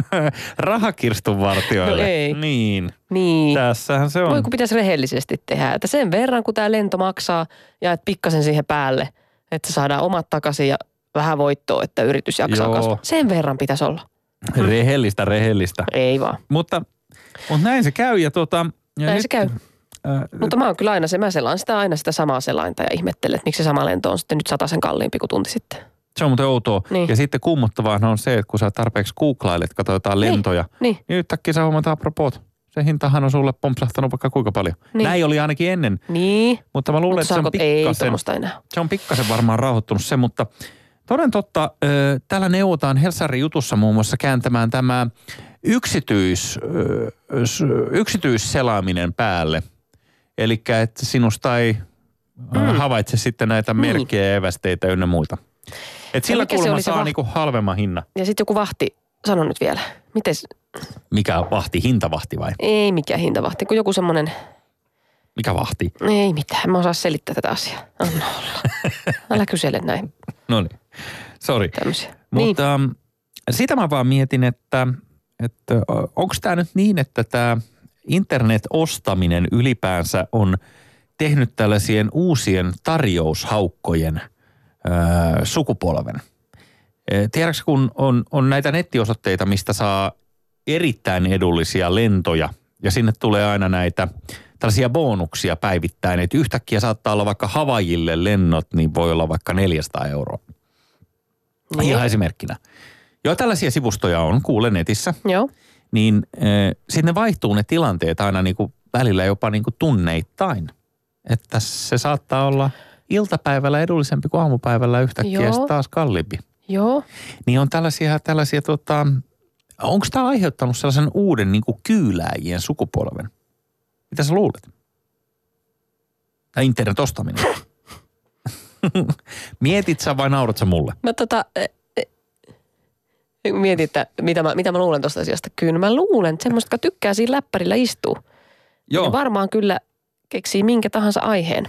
rahakirstun vartijoille. No ei. Niin, Niin. tässähän se on. Voi kun pitäisi rehellisesti tehdä. Että sen verran, kun tämä lento maksaa ja että pikkasen siihen päälle, että saadaan omat takaisin ja vähän voittoa, että yritys jaksaa Joo. kasvaa. Sen verran pitäisi olla. Rehellistä, rehellistä. Ei vaan. Mutta, mutta näin se käy ja tota... Ja Näin nyt, se käy. Äh, Mutta mä oon kyllä aina se, mä selaan sitä aina sitä samaa selainta ja ihmettelen, että miksi se sama lento on sitten nyt sen kalliimpi kuin tunti sitten. Se on muuten outoa. Niin. Ja sitten kummottavaa on se, että kun sä tarpeeksi googlailet, katsotaan lentoja, Niin, niin yhtäkkiä sä huomaat apropos. Se hintahan on sulle pompsahtanut vaikka kuinka paljon. Niin. Näin oli ainakin ennen, niin. mutta mä luulen, Mutta että se on ei pikkasen, enää. se on pikkasen varmaan rauhoittunut se, mutta toden totta, täällä neuvotaan Helsingin jutussa muun muassa kääntämään tämä yksityis, yksityisselaaminen päälle. Eli että sinusta ei mm. havaitse sitten näitä Niin. merkkejä evästeitä ynnä muita. Et sillä mikä kulma saa va- niinku halvemman hinnan. Ja sitten joku vahti, sano nyt vielä. Mites, Mikä vahti, hintavahti vai? ei mikään hintavahti, kun joku semmoinen, Mikä vahti? ei mitään, mä osaa selittää tätä asiaa. Anna olla. Älä kysele näin No niin, sori. tämmöisiä. Mutta niin. sitä mä vaan mietin, että, että onko tämä nyt niin, että tämä internet-ostaminen ylipäänsä on tehnyt tällaisien uusien tarjoushaukkojen ää, sukupolven. Eh, Tiedätkö, kun on, on näitä nettiosoitteita, mistä saa erittäin edullisia lentoja ja sinne tulee aina näitä tällaisia bonuksia päivittäin, että yhtäkkiä saattaa olla vaikka Havajille lennot, niin voi olla vaikka 400 euroa. niin. Ihan esimerkkinä. Joo, tällaisia sivustoja on, kuulen netissä. Joo. Niin äh, sitten ne vaihtuu ne tilanteet aina niinku välillä jopa niinku tunneittain. Että se saattaa olla iltapäivällä edullisempi kuin aamupäivällä yhtäkkiä Joo. taas kalliimpi. Joo. Niin on tällaisia, tällaisia tota, onko tämä aiheuttanut sellaisen uuden niinku kyylääjien sukupolven? Mitä sä luulet? Tai internet-ostaminen. Mietit sä vai naurat sä mulle? Mä tota, mietin, että mitä mä, mitä mä luulen tuosta asiasta. Kyllä mä luulen, että semmoista, jotka tykkää siinä läppärillä istuu. Joo. Ne varmaan kyllä keksii minkä tahansa aiheen,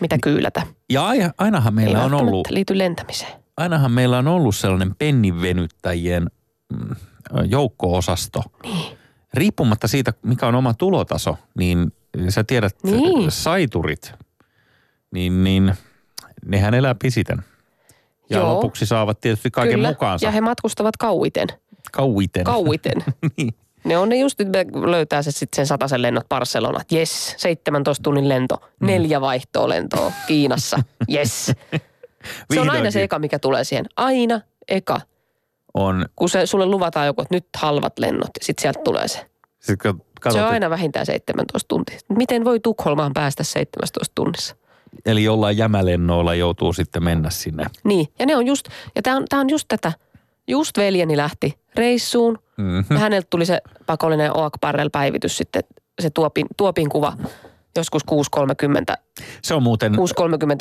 mitä kyylätä. Ja ai- ainahan meillä Ei on ollut, liity lentämiseen. ainahan meillä on ollut sellainen pennivenyttäjien mm, joukko-osasto. Niin. Riippumatta siitä, mikä on oma tulotaso, niin sä tiedät Niin. saiturit, niin, niin nehän elää pisiten. Ja Joo. lopuksi saavat tietysti kaiken Kyllä. mukaansa. Ja he matkustavat kauiten. Kauiten. Kauiten. niin. ne on ne just, me löytää se sitten sen sataisen lennot Barcelona. Yes, 17 tunnin lento. Mm. Neljä vaihtoa lentoa Kiinassa. Yes. Se on aina se eka, mikä tulee siihen. Aina eka. On, Kun se, sulle luvataan joku, että nyt halvat lennot. Sitten sieltä tulee se. sit kun Se katsot, on aina vähintään 17 tuntia. Miten voi Tukholmaan päästä 17 tunnissa? Eli jollain jämälennoilla joutuu sitten mennä sinne. Niin, ja ne on just, ja tämä on, tää on just tätä. Just veljeni lähti reissuun Mm-hmm. ja häneltä tuli se pakollinen OAK-päivällä-päivitys sitten, se tuopin, tuopin kuva joskus 6.30, Se on muuten, 6.30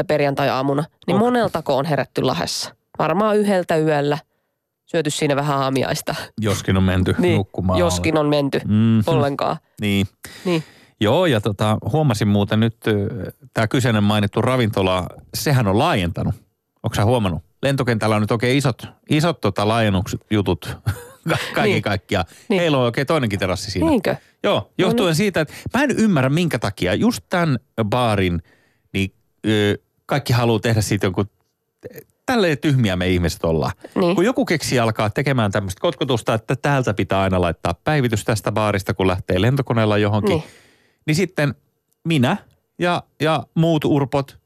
perjantai-aamuna. Niin Oh. moneltako on herätty Lahessa? Varmaan yhdeltä yöllä. Syöty siinä vähän aamiaista. joskin on menty Niin, nukkumaan. joskin on menty Mm-hmm. ollenkaan. Niin. Niin. Joo, ja tota, huomasin muuten nyt, tämä kyseinen mainittu ravintola, sehän on laajentanut. Onko sä huomannut? Lentokentällä on nyt oikein isot, isot tota laajennuksjutut Ka- kaiken Niin. kaikkiaan. Niin. Heillä on oikein toinenkin terassi siinä. Niinkö? Joo, johtuen No siitä, että mä en ymmärrä minkä takia just tämän baarin ö, kaikki haluaa tehdä siitä jonkun, tälleen tyhmiä me ihmiset ollaan. Niin. Kun joku keksi alkaa tekemään tämmöistä kotkotusta, että täältä pitää aina laittaa päivitys tästä baarista, kun lähtee lentokoneella johonkin, Niin. Niin, niin sitten minä ja, ja muut urpot,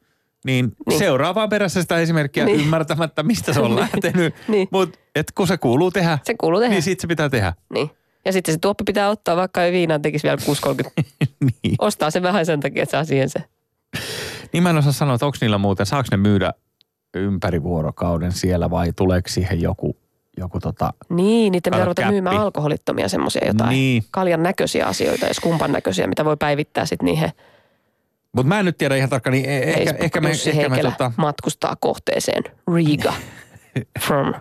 niin, Niin. niin. seuraavaa perässä sitä esimerkkiä Niin. niin. ymmärtämättä, mistä se on Niin. lähtenyt. Niin. Mutta kun se kuuluu tehdä, Se kuuluu tehdä. niin sit se pitää tehdä. Niin. Ja sitten se tuoppi pitää ottaa, vaikka ei viinaan tekisi vielä 6,30. niin. Ostaa se vähän sen takia, että saa siihen se. niin mä en osaa sanoa, että onko niillä muuten, saako ne myydä ympäri vuorokauden siellä vai tuleeko siihen joku, joku tota, Niin, niitä pitää ruveta käppi. myymään alkoholittomia semmoisia jotain. Niin. Kaljan näköisiä asioita ja skumpan näköisiä, mitä voi päivittää sitten niihin. Mutta mä en nyt tiedä ihan tarkkaan, niin e- ehkä, Facebook ehkä me, Jussi ehkä me tota, matkustaa kohteeseen Riga from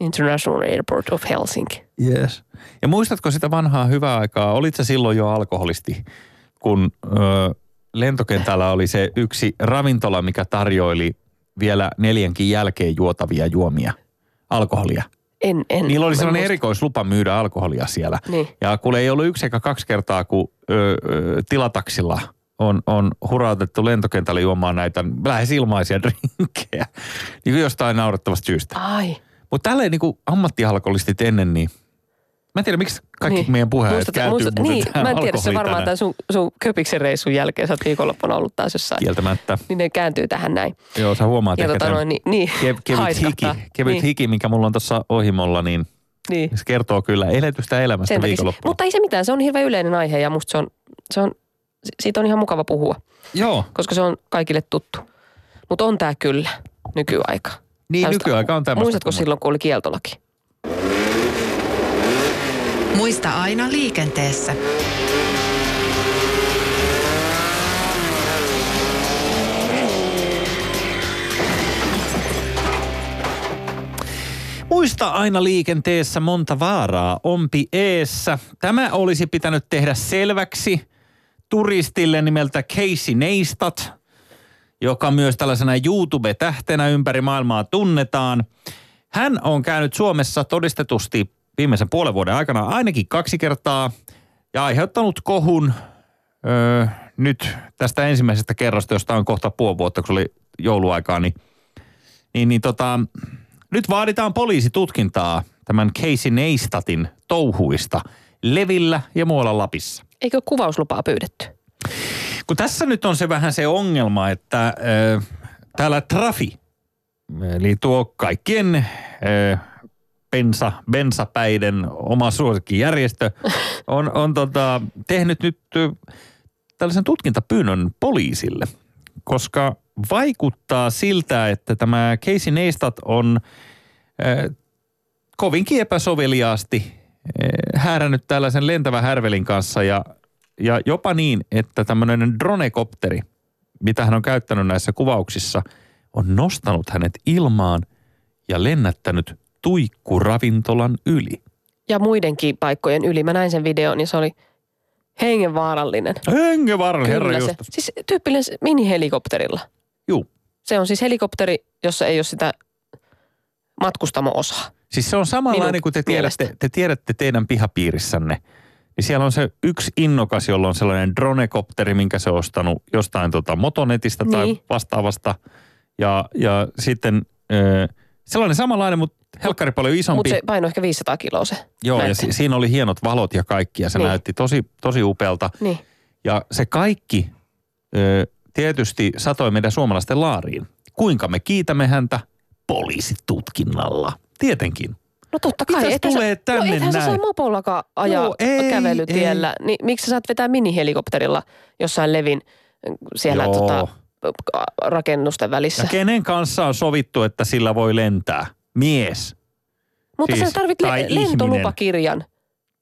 International Airport of Helsinki. yes. Ja muistatko sitä vanhaa hyvää aikaa, olit sä silloin jo alkoholisti, kun ö, lentokentällä oli se yksi ravintola, mikä tarjoili vielä neljänkin jälkeen juotavia juomia, alkoholia. En, en. Niillä oli en sellainen muista. erikoislupa myydä alkoholia siellä. Niin. Ja kun ei ollut yksi eikä kaksi kertaa, kun ö, ö, tilataksilla on, on hurautettu lentokentälle juomaan näitä lähes ilmaisia drinkkejä. Niin kuin jostain naurettavasta syystä. Ai. Mutta tälleen niin kuin ammattialkoholistit ennen, niin mä en tiedä, miksi kaikki niin. meidän puheet Muistat- kääntyy muistat- Niin, tähän mä en tiedä, se varmaan tämän sun, sun köpiksen reissun jälkeen, sä oot viikonloppuna ollut taas jossain. Kieltämättä. Niin ne kääntyy tähän näin. Joo, sä huomaat Ja ehkä tota noin, niin, niin kev- kevyt, hiki, kevyt niin, hiki, mikä mulla on tuossa ohimolla, niin niin. se kertoo kyllä eletystä elämästä Sen takia, viikonloppuna. mutta ei se mitään, se on hirveän yleinen aihe ja musta se on, se on, siitä on ihan mukava puhua, Joo, koska se on kaikille tuttu. Mutta on tää kyllä nykyaika. niin Tällaista- nykyaika on tämmöistä. Muistatko silloin, kun oli kieltolaki? Muista aina liikenteessä. Muista aina liikenteessä monta vaaraa ompi eessä. Tämä olisi pitänyt tehdä selväksi turistille nimeltä Casey Neistat, joka myös tällaisena YouTube-tähtenä ympäri maailmaa tunnetaan. Hän on käynyt Suomessa todistetusti viimeisen puolen vuoden aikana ainakin kaksi kertaa ja aiheuttanut kohun öö, nyt tästä ensimmäisestä kerrasta, josta on kohta puoli vuotta, kun se oli jouluaikaa, niin, niin, niin tota, nyt vaaditaan poliisitutkintaa tämän Casey Neistatin touhuista Levillä ja muualla Lapissa. Eikö kuvauslupaa pyydetty? Kun tässä nyt on se vähän se ongelma, että ö, täällä Trafi, eli tuo kaikkien ö, bensa, bensapäiden oma suosikkijärjestö, on, on tota, tehnyt nyt tällaisen tutkintapyynnön poliisille, koska vaikuttaa siltä, että tämä Casey Neistat on ö, kovinkin epäsoveliaasti ö, häärännyt tällaisen lentävän härvelin kanssa ja, ja jopa niin, että tämmöinen dronekopteri, mitä hän on käyttänyt näissä kuvauksissa, on nostanut hänet ilmaan ja lennättänyt tuikkuravintolan yli. Ja muidenkin paikkojen yli. Mä näin sen videon ja se oli hengenvaarallinen. Hengenvaarallinen herra Kyllä se. Siis tyyppinen minihelikopterilla. Juu. Se on siis helikopteri, jossa ei ole sitä matkustamo-osaa. Siis se on samanlainen Minun kuin te tiedätte, te tiedätte teidän pihapiirissänne. Niin siellä on se yksi innokas, jolla on sellainen dronekopteri, minkä se on ostanut jostain tota motonetista tai Niin. vastaavasta. Ja, ja sitten ö, sellainen samanlainen, mutta helkkari paljon isompi. Mutta se painoi ehkä 500 kiloa se. Joo, ja näyttely. si- siinä oli hienot valot ja kaikki, ja se Niin. näytti tosi, tosi upealta. Niin. Ja se kaikki ö, tietysti satoi meidän suomalaisten laariin. Kuinka me kiitämme häntä? Poliisitutkinnalla. Tietenkin. No totta kai. Mitäs ethän sä- tulee tänne no ethän sä saa näin? mopollakaan ajaa Joo, ei, kävelytiellä. Niin miksi sä saat vetää minihelikopterilla jossain Levin siellä Joo. tota, rakennusten välissä? Ja kenen kanssa on sovittu, että sillä voi lentää? Mies. Mutta siis, sä tarvit le- lentolupakirjan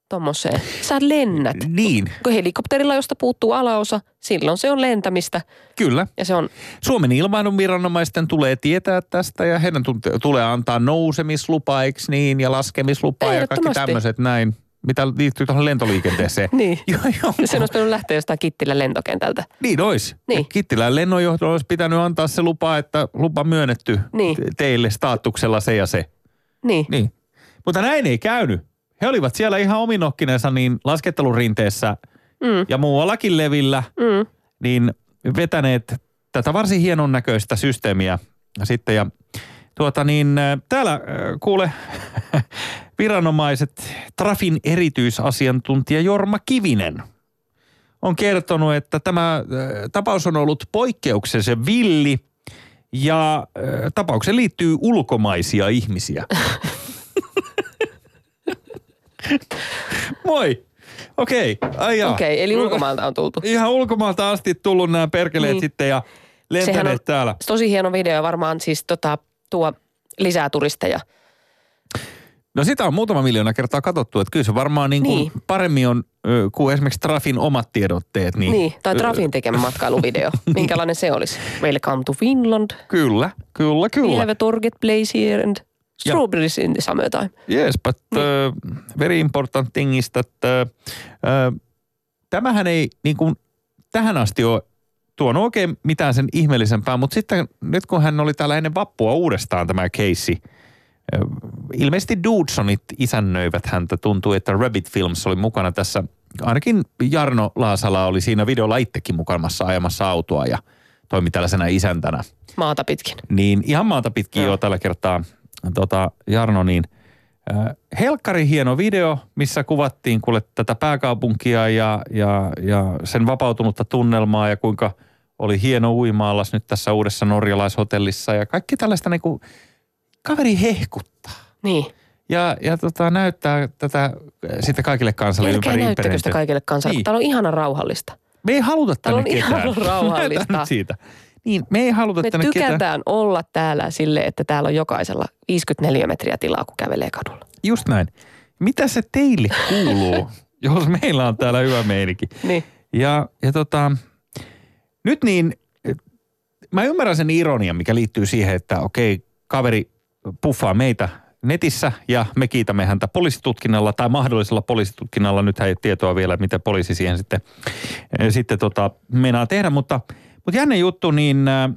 tommoseen. Sä lennät. Niin, Kun helikopterilla, josta puuttuu alaosa, silloin se on lentämistä. kyllä. Ja se on, Suomen ilmailuviranomaisten tulee tietää tästä ja heidän tu- tulee antaa nousemislupa, eikö niin, ja laskemislupa ja kaikki tämmöiset näin, mitä liittyy tuohon lentoliikenteeseen. niin. Joo, joo. Sen olisi pitänyt lähteä jostain Kittilän lentokentältä. Niin olisi. Niin. Kittilän lennonjohdolla olisi pitänyt antaa se lupa, että lupa myönnetty Niin. te- teille staatuksella se ja se. Niin. Niin. Mutta näin ei käynyt. He olivat siellä ihan ominokkinensa niin laskettelurinteessä Mm, ja muuallakin levillä, mm. niin vetäneet tätä varsin hienon näköistä systeemiä sitten. Ja tuota niin, äh, täällä äh, kuule viranomaiset, Trafin erityisasiantuntija Jorma Kivinen on kertonut, että tämä äh, tapaus on ollut poikkeuksellisen villi ja tapaukseen liittyy ulkomaisia ihmisiä. Moi. Okei, jaa. Okei, eli ulkomailta on tultu. Ihan ulkomailta asti tullut nämä perkeleet Niin. sitten ja lentäneet on täällä. tosi hieno video varmaan siis tota, tuo lisää turisteja. No sitä on muutama miljoona kertaa katsottu, että kyllä se varmaan niin kuin Niin. paremmin on kuin esimerkiksi Trafin omat tiedotteet. Niin, Niin, tai Trafin tekemä matkailuvideo. Minkälainen se olisi? Welcome to Finland. Kyllä, kyllä, We kyllä. have a Torget place here and strawberries in the summertime. Yes, but uh, very important thing is that uh, uh, tämähän ei niin kuin tähän asti ole tuonut oikein mitään sen ihmeellisempää, mutta sitten nyt kun hän oli täällä ennen vappua uudestaan tämä keissi, ilmeisesti Dudesonit isännöivät häntä. Tuntuu, että Rabbit Films oli mukana tässä. Ainakin Jarno Laasala oli siinä videolla itsekin mukamassa ajamassa autoa ja toimi tällaisena isäntänä Maata pitkin. niin ihan maata pitkin Joo. jo tällä kertaa tota, Jarno, niin helkkari hieno video, missä kuvattiin kuule tätä pääkaupunkia ja, ja, ja sen vapautunutta tunnelmaa ja kuinka oli hieno uimaallas nyt tässä uudessa norjalaishotellissa ja kaikki tällaista niinku, kaveri hehkuttaa. Niin. Ja, ja tota, näyttää tätä äh, sitten kaikille kansalle Älkää ympäri näyttäkö sitä kaikille kansalle, Niin. täällä on ihana rauhallista. Me ei haluta Täällä tänne on ketään. ihan rauhallista. Siitä. Niin, me ei haluta Me tänne ketään. tykätään olla täällä sille, että täällä on jokaisella 54 metriä tilaa, kun kävelee kadulla. Just näin. Mitä se teille kuuluu, jos meillä on täällä hyvä meininki? Niin. Ja, ja tota, nyt niin, mä ymmärrän sen ironian, mikä liittyy siihen, että okei, kaveri puffaa meitä netissä ja me kiitämme häntä poliisitutkinnalla tai mahdollisella poliisitutkinnalla. Nyt ei ole tietoa vielä, mitä poliisi siihen sitten, sitten tota, meinaa tehdä, mutta, mutta jännä juttu, niin äh,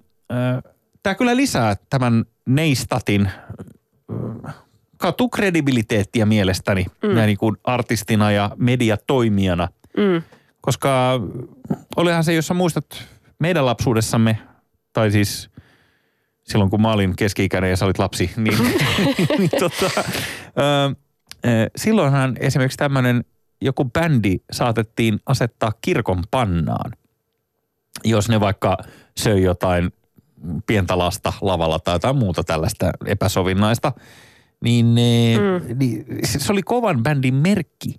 tämä kyllä lisää tämän Neistatin katukredibiliteettiä mielestäni mm. näin niin kuin artistina ja mediatoimijana. Mm. Koska olihan se, jos sä muistat meidän lapsuudessamme, tai siis silloin kun mä olin keski-ikäinen ja sä olit lapsi, niin, niin tota, ö, ö, silloinhan esimerkiksi tämmöinen joku bändi saatettiin asettaa kirkon pannaan, jos ne vaikka söi jotain pientä lasta lavalla tai jotain muuta tällaista epäsovinnaista, niin, ne, mm. niin se oli kovan bändin merkki,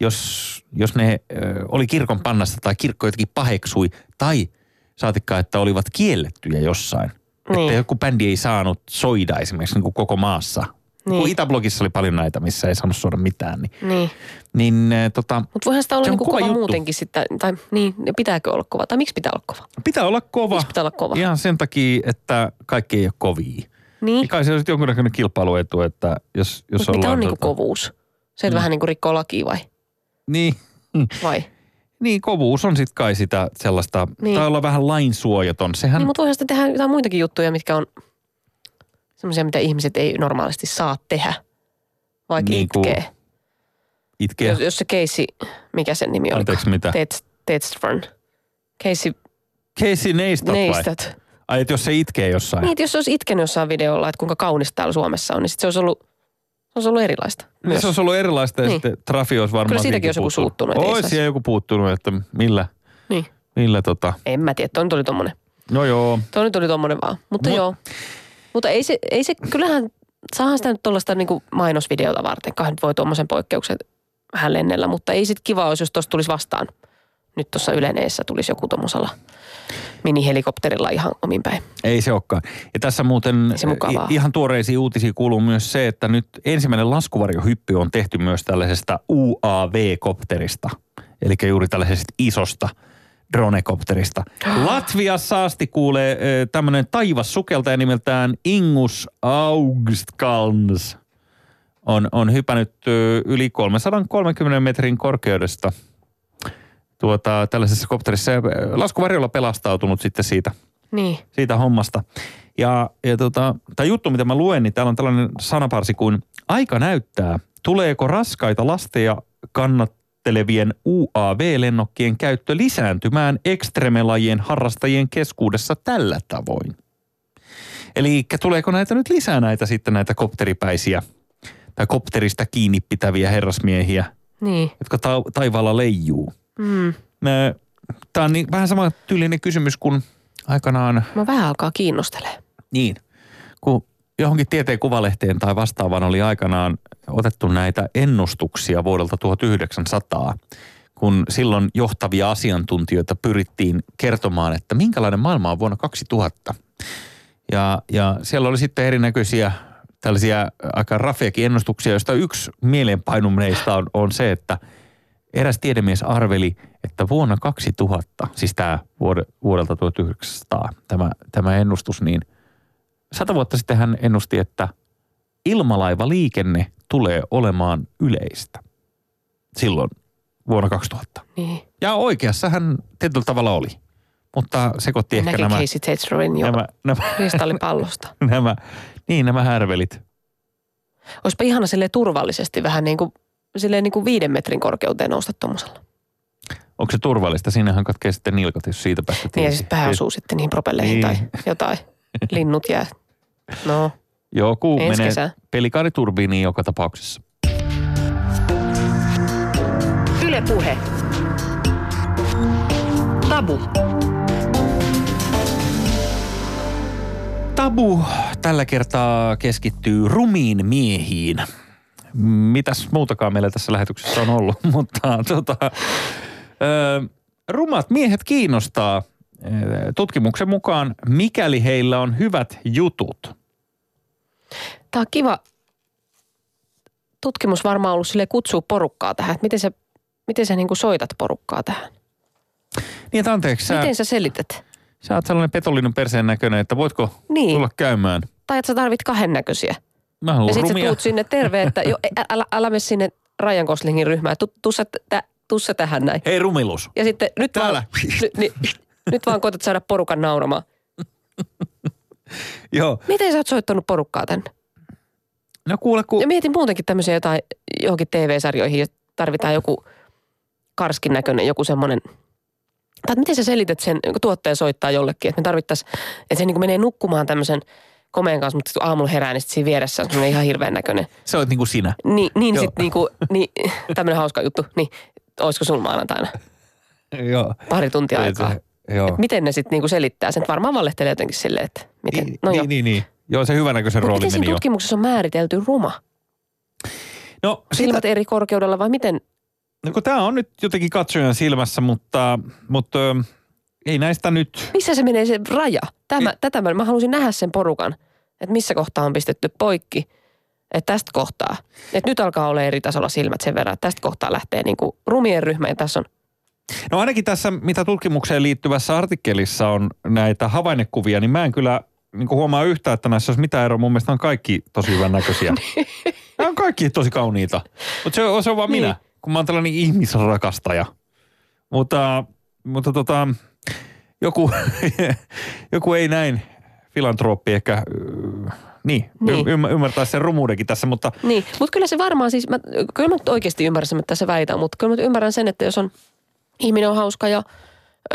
jos, jos ne ö, oli kirkon pannassa tai kirkko jotenkin paheksui tai saatikka, että olivat kiellettyjä jossain. Niin. Että joku bändi ei saanut soida esimerkiksi niin kuin koko maassa. Niin. Niin. Itäblogissa oli paljon näitä, missä ei saanut soida mitään. Niin, Niin. niin äh, tota, Mutta voihan sitä olla on niinku kova kova, juttu. muutenkin sitten, tai niin, ja pitääkö olla kova, tai miksi pitää olla kova? pitää olla kova. Miksi pitää olla kova? Ihan sen takia, että kaikki ei ole kovia. Niin, Niin kai se on sitten jonkunnäköinen kilpailuetu, että jos, jos mitä ollaan... on niinku tota- kovuus? Se, että Mm. vähän niinku rikkoo lakia vai? Niin, Vai? niin, kovuus on sitten kai sitä sellaista, niin. Niin. tai olla vähän lainsuojaton. Sehän, Niin, mutta voihan sitä tehdä jotain muitakin juttuja, mitkä on semmoisia, mitä ihmiset ei normaalisti saa tehdä. Vaikka Niin itkee. itkeä. Jos, jos se Casey, mikä sen nimi oli? Anteeksi, mitä? Tetstfern. Casey Casey Neistat vai? Neistat. Ai, että jos se itkee jossain. Niin, että jos se olisi itkenyt jossain videolla, että kuinka kaunis täällä Suomessa on, niin sit se olisi ollut, se olisi ollut erilaista. Myös. se olisi ollut erilaista ja Niin. sitten Trafi olisi varmaan... Kyllä siitäkin olisi joku suuttunut, Olisi siellä joku puuttunut, että millä, Niin. millä tota... En mä tiedä, toi nyt oli tommonen. No joo, Toi nyt oli tommonen vaan. Mutta Mut- joo. Mutta ei se, ei se, kyllähän, saahan sitä nyt tuollaista niinku mainosvideota varten. Kai nyt voi tuommoisen poikkeuksen vähän lennellä, mutta ei sit kiva olisi, jos tuossa tulisi vastaan. Nyt tuossa yleneessä tulisi joku tuommoisella minihelikopterilla ihan omin päin. ei se olekaan. Ja tässä muuten se mukavaa. ihan tuoreisiin uutisiin kuuluu myös se, että nyt ensimmäinen laskuvarjohyppy on tehty myös tällaisesta UAV-kopterista. Eli juuri tällaisesta isosta dronekopterista. Latviassa asti kuulee tämmöinen taivassukeltaja nimeltään Ingus Augstkalns. On, on hypännyt yli 330 metrin korkeudesta tuota, tällaisessa kopterissa. Laskuvarjolla pelastautunut sitten siitä Niin. siitä hommasta. Ja, ja tota, tämä juttu, mitä mä luen, niin täällä on tällainen sanaparsi kuin aika näyttää, tuleeko raskaita lasteja kannatte, houkuttelevien UAV-lennokkien käyttö lisääntymään ekstremelajien harrastajien keskuudessa tällä tavoin. Eli tuleeko näitä nyt lisää näitä sitten näitä kopteripäisiä tai kopterista kiinni pitäviä herrasmiehiä, Niin. jotka ta- taivaalla leijuu? Mm. Tämä on niin, vähän sama tyylinen kysymys kuin aikanaan Mä vähän alkaa kiinnostelee. niin, kun johonkin tieteen kuvalehteen tai vastaavaan oli aikanaan otettu näitä ennustuksia vuodelta 1900, kun silloin johtavia asiantuntijoita pyrittiin kertomaan, että minkälainen maailma on vuonna 2000. Ja, ja siellä oli sitten erinäköisiä tällaisia aika rafeakin ennustuksia, joista yksi mieleenpainuneista on, on se, että eräs tiedemies arveli, että vuonna 2000, siis tämä vuodelta 1900, tämä, tämä ennustus, niin – sata vuotta sitten hän ennusti, että ilmalaivaliikenne tulee olemaan yleistä. Silloin vuonna 2000. Niin. Ja oikeassa hän tietyllä tavalla oli. Mutta sekoitti ehkä Näki nämä, Casey jo nämä, nämä, kristallipallosta. nämä, niin nämä härvelit. Olisipa ihana silleen turvallisesti vähän niin kuin, silleen niin kuin viiden metrin korkeuteen nousta tuommoisella. Onko se turvallista? Siinähän katkee sitten nilkat, jos siitä päästä Niin ja sitten pää osuu sitten niihin propelleihin Niin. tai jotain. Linnut jää. No, Joku Ensi menee kesä. pelikaariturbiiniin joka tapauksessa. Yle Puhe. Tabu. Tabu tällä kertaa keskittyy rumiin miehiin. Mitäs muutakaan meillä tässä lähetyksessä on ollut, mutta tota, ö, rumat miehet kiinnostaa tutkimuksen mukaan, mikäli heillä on hyvät jutut. Tämä on kiva tutkimus varmaan ollut sille kutsua porukkaa tähän. Että miten sä, miten sä niin soitat porukkaa tähän? Niin, että anteeksi, sä, Miten sä selität? sä oot sellainen petollinen perseen näköinen, että voitko Niin. tulla käymään? Tai että sä tarvit kahden näköisiä. Mä Ja haluan sitten sä rumia. tuut sinne terve, että jo, älä, älä mene sinne Ryan Goslingin ryhmään. Tu, tuu, sä, tä, tuu sä tähän näin. Hei rumilus. Ja sitten nyt Täällä. vaan, nyt, niin, nyt vaan koetat saada porukan nauramaan. Joo. Miten sä oot soittanut porukkaa tänne? No kuule, kun... Ja mietin muutenkin tämmöisiä jotain johonkin TV-sarjoihin, jos tarvitaan joku karskin näköinen, joku semmoinen. Tai miten sä selität sen, kun tuottaja soittaa jollekin, että me tarvittaisiin, että se niin kuin menee nukkumaan tämmöisen komeen kanssa, mutta aamulla herää, niin siinä vieressä on semmoinen ihan hirveän näköinen. Se oot niin kuin sinä. Niin, niin Joo. sitten niinku, niin, tämmöinen hauska juttu. Niin, olisiko sulla maanantaina Joo. pari tuntia aikaa? Joo. Et miten ne sitten niinku selittää sen? Et Varmaan valehtelee jotenkin silleen, että miten. Niin, no niin, niin, niin. Joo, se hyvänäköisen Mut rooli miten meni siinä jo. tutkimuksessa on määritelty ruma? No, Silmät eri korkeudella vai miten? No tämä on nyt jotenkin katsojan silmässä, mutta, mutta ö, ei näistä nyt... Missä se menee se raja? Tämä, Niin. tätä mä, mä halusin nähdä sen porukan, että missä kohtaa on pistetty poikki. Että tästä kohtaa. Että nyt alkaa olla eri tasolla silmät sen verran, että tästä kohtaa lähtee niinku rumien ryhmä ja tässä on No ainakin tässä, mitä tutkimukseen liittyvässä artikkelissa on näitä havainnekuvia, niin mä en kyllä niin huomaa yhtään, että näissä olisi mitään eroa. Mun mielestä on kaikki tosi hyvän näköisiä. Nämä on kaikki tosi kauniita. Mutta se, on- se on vaan Niin. minä, kun mä oon tällainen ihmisrakastaja. Mutta, mutta tota, joku, joku ei näin filantrooppi ehkä, niin, Niin. niin. Ymmär, ymmärtää sen rumuudenkin tässä, mutta Niin, mutta kyllä se varmaan siis, mä, kyllä mä nyt oikeasti ymmärrän sen, mitä se väitän, mutta kyllä mä ymmärrän sen, että jos on ihminen on hauska ja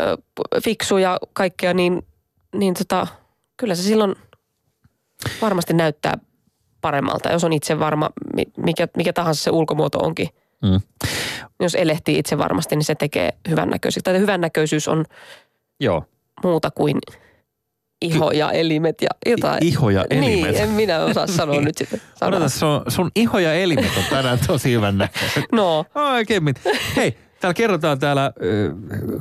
ö, fiksu ja kaikkea, niin, niin tota, kyllä se silloin varmasti näyttää paremmalta, jos on itse varma, mi- mikä, mikä tahansa se ulkomuoto onkin. mm, Jos elehtii itse varmasti, niin se tekee hyvännäköiseksi. Tai hyvännäköisyys on joo. muuta kuin iho ja elimet ja jotain. Iho ja elimet. Niin, en minä osaa sanoa nyt sanaa. Odota, sun, sun iho ja elimet on tänään tosi hyvän näköiset. No, Oikein. mit- Hei, täällä kerrotaan täällä,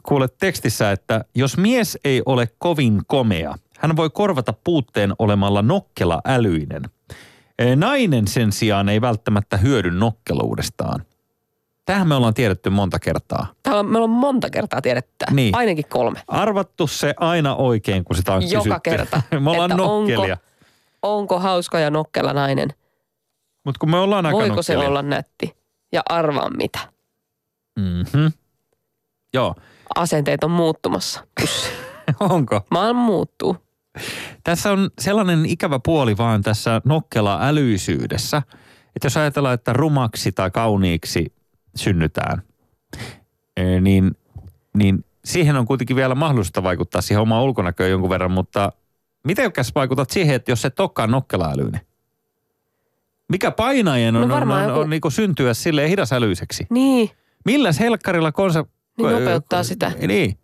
kuule tekstissä, että jos mies ei ole kovin komea, hän voi korvata puutteen olemalla nokkela älyinen. E, Nainen sen sijaan ei välttämättä hyödy nokkeluudestaan. Tähän me ollaan tiedetty monta kertaa. Täällä on, meillä on monta kertaa tiedetty. Niin. Ainakin kolme. Arvattu se aina oikein, kun sitä on Joka kysytty. kerta. me ollaan Että nokkelia. Onko, onko hauska ja nokkela nainen? Mutta kun me ollaan aika Voiko se nokkelia. olla nätti? Ja arvaa mitä. Mhm. Joo. Asenteet on muuttumassa. Onko? Maailma muuttuu. Tässä on sellainen ikävä puoli vaan tässä nokkela-älyisyydessä, että jos ajatellaan, että rumaksi tai kauniiksi synnytään Ee, niin, niin siihen on kuitenkin vielä mahdollista vaikuttaa siihen omaan ulkonäköön jonkun verran, mutta miten vaikutat siihen, että jos et olekaan nokkelaälyinen? Mikä painajien on, No on, on, joku- on niinku syntyä silleen hidasälyiseksi? Niin, Millä helkkarilla konsa... Niin nopeuttaa sitä. Niin.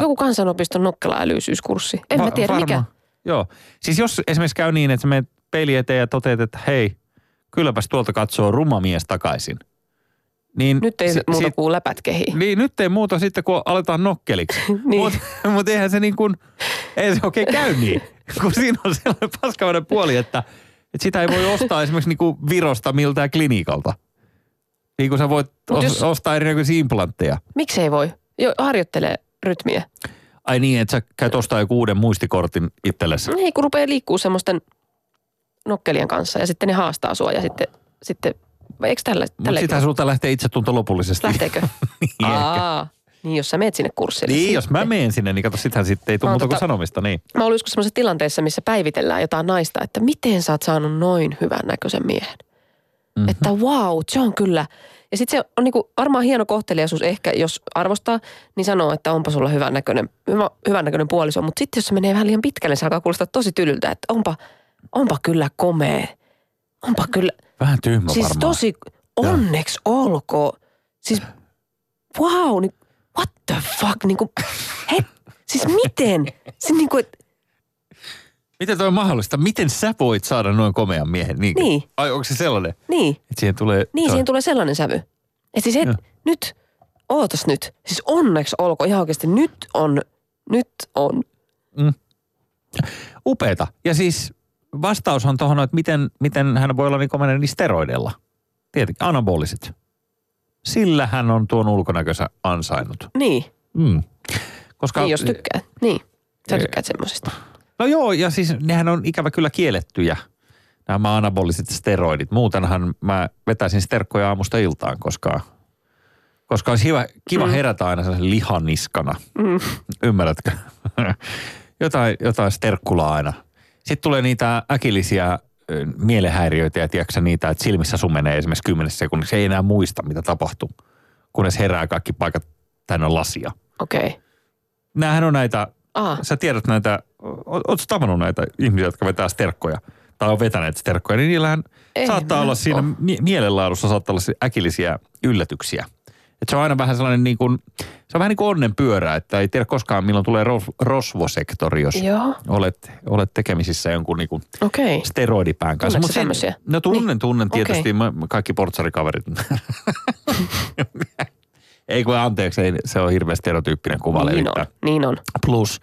joku kansanopiston nokkela-älyisyyskurssi. En mä Va- tiedä mikä. varmaan. Joo. Siis jos esimerkiksi käy niin, että menet peili eteen ja toteat, että hei, kylläpäs tuolta katsoo ruma mies takaisin. Niin Nyt ei si- muuta si- kuin läpät kehiin. Niin, nyt ei muuta sitten, kun aletaan nokkeliksi. Niin. Mutta mut eihän se niin kuin, ei se oikein käy niin. kun siinä on sellainen paskavainen puoli, että, että sitä ei voi ostaa esimerkiksi niin kuin Virosta miltään klinikalta. Niin kuin sä voit Mut os, jos- ostaa erinäköisiä implantteja. Miksi ei voi? Jo, harjoittelee rytmiä. Ai niin, että sä käyt ostaa joku uuden muistikortin itsellesi. Ei, kun rupeaa liikkuu semmoisten nokkelien kanssa ja sitten ne haastaa sua ja sitten, sitten vai eikö tällä, Mutta tällä sitähän sulta lähtee itsetunto lopullisesti. lähteekö? niin. Aa, niin jos sä meet sinne kurssille. niin, sitten. jos mä menen sinne, niin kato, sittenhän sitten ei tule muuta kuin tota- sanomista. Niin. Mä olin joskus semmoisessa tilanteessa, missä päivitellään jotain naista, että miten sä oot saanut noin hyvän näköisen miehen. Mhm. Mm-hmm. Että wow, se on kyllä. Ja sitten se on niinku varmaan hieno kohteliaisuus ehkä, jos arvostaa, niin sanoo, että onpa sulla hyvän näköinen, hyvä, hyvän näköinen puoliso. Mutta sitten jos se menee vähän liian pitkälle, niin se alkaa kuulostaa tosi tylyltä, että onpa, onpa kyllä komea. Onpa kyllä, Vähän tyhmä siis varmaan. tosi, onneksi olkoon. Siis wow, niin what the fuck, niin kuin, he, siis miten? Siis niin kuin, että Miten toi on mahdollista? Miten sä voit saada noin komean miehen? Niin. Niin. Ai onko se sellainen? niin, Että siihen tulee... niin toi- siihen tulee sellainen sävy. Että siis et, nyt, ootas nyt. Siis onneksi olkoon ihan oikeasti, nyt on, nyt on. Upeeta. Ja siis vastaus on tuohon, että miten, miten hän voi olla niin komeinen niin steroideilla. Tietenkin, anaboliset. Sillä hän on tuon ulkonäkönsä ansainnut. Niin, Mm. Koska, niin jos tykkää. Niin, sä tykkäät semmoisesta. No joo, ja siis nehän on ikävä kyllä kiellettyjä, nämä anaboliset steroidit. Muutenhan mä vetäisin sterkkoja aamusta iltaan, koska, koska olisi hyvä, kiva Mm. herätä aina sellaisen lihaniskana. Mm. Ymmärrätkö? jotain, jotain sterkkulaa aina. Sitten tulee niitä äkillisiä ö, mielenhäiriöitä ja tiedätkö niitä, että silmissä sumenee esimerkiksi kymmenessä sekunnissa. Ei enää muista, mitä tapahtuu, kunnes herää kaikki paikat täynnä lasia. Okei. Okay. Nämähän on näitä, Ah, sä tiedät näitä, ootko tavannut näitä ihmisiä, jotka vetää sterkkoja tai on vetäneet sterkkoja, niin niillähän Ei saattaa olla siinä oo. mie- mielenlaadussa saattaa olla äkillisiä yllätyksiä. Et se on aina vähän sellainen niin kuin, se on vähän niin kuin onnenpyörä, että ei tiedä koskaan milloin tulee ros, rosvosektori, jos joo, olet, olet tekemisissä jonkun niin kuin. Okay. steroidipään kanssa. Mut? No tunnen, Niin. tunnen tietysti. Mä, mä kaikki portsarikaverit. ei kun anteeksi, ei, se on hirveän stereotyyppinen kuva Niin levittää. on, niin on. Plus,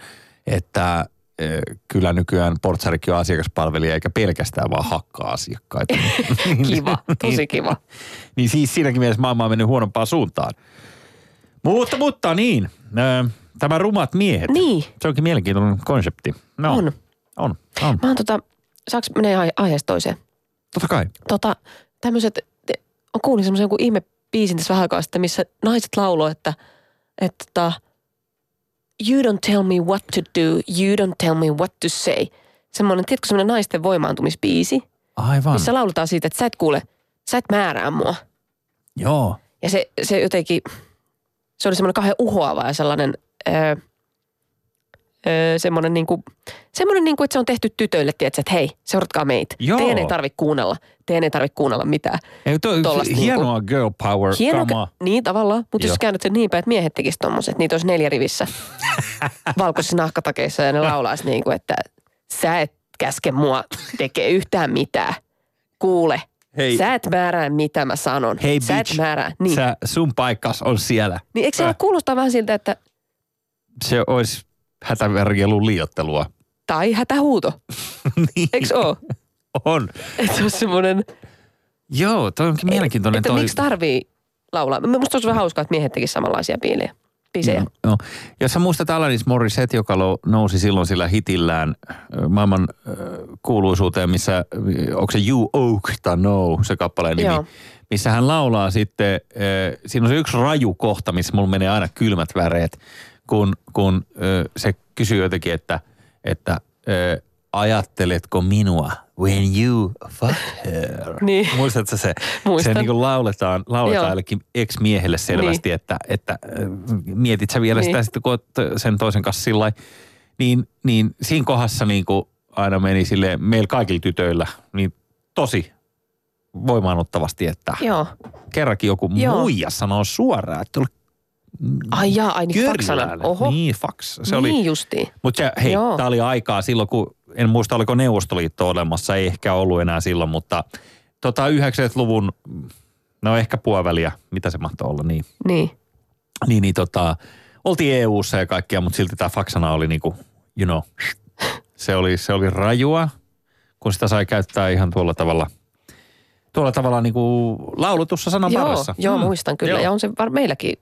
että eh, kyllä nykyään portsarikin on asiakaspalvelija eikä pelkästään vaan hakkaa asiakkaita. Niin- Kiva, tosi niin- kiva. Niin siis siinäkin mielessä maailma on mennyt huonompaan suuntaan. Mutta, mutta niin, ö, tämä rumat miehet. Niin, Se onkin mielenkiintoinen konsepti. No, on. On, on. Mä oon tota, saaks menee aihe- aiheesta toiseen? Totta kai. Tota, tämmöiset, mä kuulin semmoisen jonkun ihme biisin tässä vähän aikaa sitten, missä naiset lauloi, että, että tota, you don't tell me what to do, you don't tell me what to say. Semmoinen, tiedätkö, semmoinen naisten voimaantumisbiisi, Aivan. missä lauletaan siitä, että sä et kuule, sä et määrää mua. Joo. Ja se, se jotenkin, se oli semmoinen kauhean uhoava ja sellainen, öö, öö, semmoinen niinku, semmoinen niinku, että se on tehty tytöille, tiedätkö, että hei, seuratkaa meitä. Joo. Teidän ei tarvitse kuunnella, teidän ei tarvitse kuunnella mitään. Ei, toi, Tollasta hienoa girl power Hieno, kamaa. niin tavallaan, mutta jos käännät sen niin päin, että miehet tekisivät tommoset, niitä olisi neljä rivissä valkoisissa nahkatakeissa ja ne laulaisi niin kuin, että sä et käske mua tekee yhtään mitään. Kuule, Hei. sä et määrää mitä mä sanon. Hei sä bitch, et määrää. Niin. Sä, sun paikkas on siellä. niin eikö se Äh. kuulostaa vähän siltä, että Se olisi hätäverjelun liiottelua. tai hätähuuto. niin. Eikö oo? On. Että se on semmoinen, Joo, toi onkin mielenkiintoinen. että toi... miksi tarvii laulaa. Musta olisi vähän hauskaa, että miehet tekisivät samanlaisia biilejä. Biisejä. No, no. Jos sä muistat Alanis Morissette, joka nousi silloin sillä hitillään maailman kuuluisuuteen, missä, onko se You Oak tai No, se kappaleen nimi, Joo. missä hän laulaa sitten, siinä on se yksi raju kohta, missä mulla menee aina kylmät väreet, kun, kun se kysyy jotenkin, että, että ajatteletko minua when you fuck her? Niin. Muistatko se? Muistan. Se niin kuin lauletaan, lauletaan jollekin ex-miehelle selvästi, Niin. että, että äh, mietit sä vielä sitä Niin. sitten, kun oot sen toisen kanssa sillä niin, niin siinä kohdassa niin kuin aina meni sille meillä kaikilla tytöillä niin tosi voimaannuttavasti, että Joo. kerrankin joku Joo. muija sanoo suoraan, että Ai jaa, ai niin faksana. Oho. Niin, faks. Se niin oli, justiin. mutta hei, tämä oli aikaa silloin, kun en muista oliko Neuvostoliitto olemassa, ei ehkä ollut enää silloin, mutta tota 90-luvun, no ehkä puoliväliä, mitä se mahtoi olla, niin, Niin. niin, niin tota, oltiin EU-ssa ja kaikkia, mutta silti tämä faksana oli niinku, you know, se oli, se oli rajua, kun sitä sai käyttää ihan tuolla tavalla, tuolla tavalla niinku laulutussa sanan Joo, joo Mm. muistan kyllä. Joo. Ja on se var- meilläkin,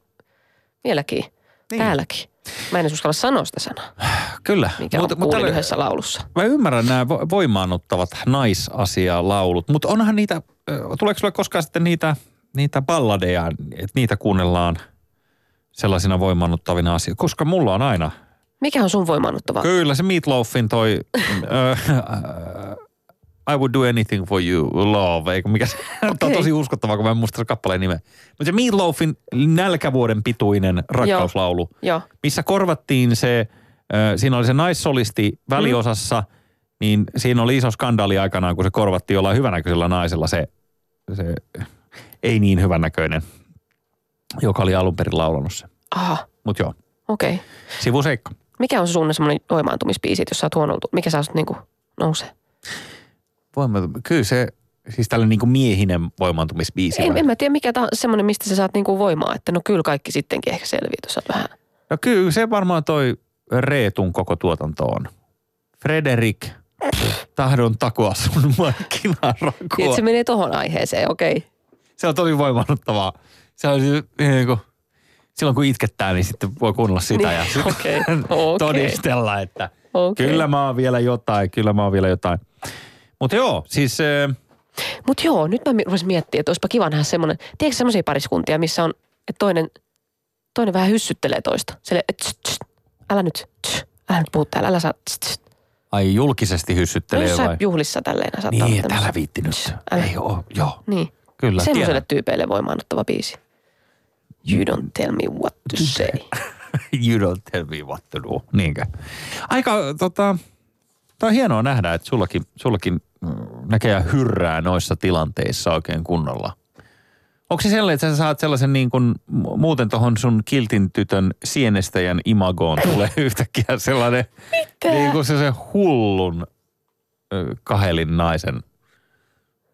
vieläkin, Niin. täälläkin. Mä en uskalla sanoa sitä sanaa, Kyllä. mikä Mut- on mut kuulin tällä- yhdessä laulussa. Mä ymmärrän nämä vo- voimaannuttavat naisasialaulut, mutta onhan niitä, tuleeko sulle koskaan sitten niitä, niitä balladeja, että niitä kuunnellaan sellaisina voimaannuttavina asioina? Koska mulla on aina. Mikä on sun voimaannuttava? Kyllä se Meatloafin toi ö, I would do anything for you, love, eikö mikä se Tämä on tosi uskottavaa, kun mä en muista kappaleen nimeä. Mutta se Meatloafin nälkävuoden pituinen rakkauslaulu, Joo. missä korvattiin se, siinä oli se naissolisti väliosassa, niin siinä oli iso skandaali aikanaan, kun se korvattiin jollain hyvänäköisellä naisella se, se ei niin hyvännäköinen, joka oli alun perin laulanut se. Aha, Mutta joo, okei. Okay. sivuseikka. Mikä on se sun semmoinen voimaantumispiisi, jos sä oot huono, mikä sä oot niinku nousee? Voima, kyllä se, siis tällainen niin kuin miehinen voimaantumisbiisi. En, en mä tiedä, mikä tämä on semmoinen, mistä sä saat niinku voimaa, että no kyllä kaikki sittenkin ehkä selviää, oot vähän. No kyllä se varmaan toi Reetun koko tuotanto on. Frederik, tahdon takoa sun Niin, markkinarakoa. että se menee tohon aiheeseen, okei. Okay. Se on tosi voimannuttavaa. Se on siis, niin kuin, silloin kun itkettää, niin sitten voi kuunnella sitä Niin, ja okei, okei. todistella, että Okei. kyllä mä oon vielä jotain, kyllä mä oon vielä jotain. Mutta joo, siis äh, Mutta joo, nyt mä mi- rupesin miettimään, että olisipa kiva nähdä semmoinen, tiedätkö semmoisia pariskuntia, missä on, että toinen, toinen vähän hyssyttelee toista. Sille, tst, tst, älä nyt, tst, älä nyt puhu täällä, älä saa, tst, tst. ai julkisesti No, hyssyttelee jossain vai? juhlissa tälleen saattaa Niin, että älä viitti nyt. Älä. Ei oo, joo, Niin, kyllä. semmoiselle tiedän. tyypeille voimaannuttava biisi. You don't tell me what to say. you don't tell me what to do. Niinkö? Aika, tota, tää on hienoa nähdä, että sullakin, sullakin näkee hyrrää noissa tilanteissa oikein kunnolla. Onko se sellainen, että sä saat sellaisen niin kuin, mu- muuten tuohon sun kiltin tytön sienestäjän imagoon tulee yhtäkkiä sellainen niin kuin se, se hullun kahelin naisen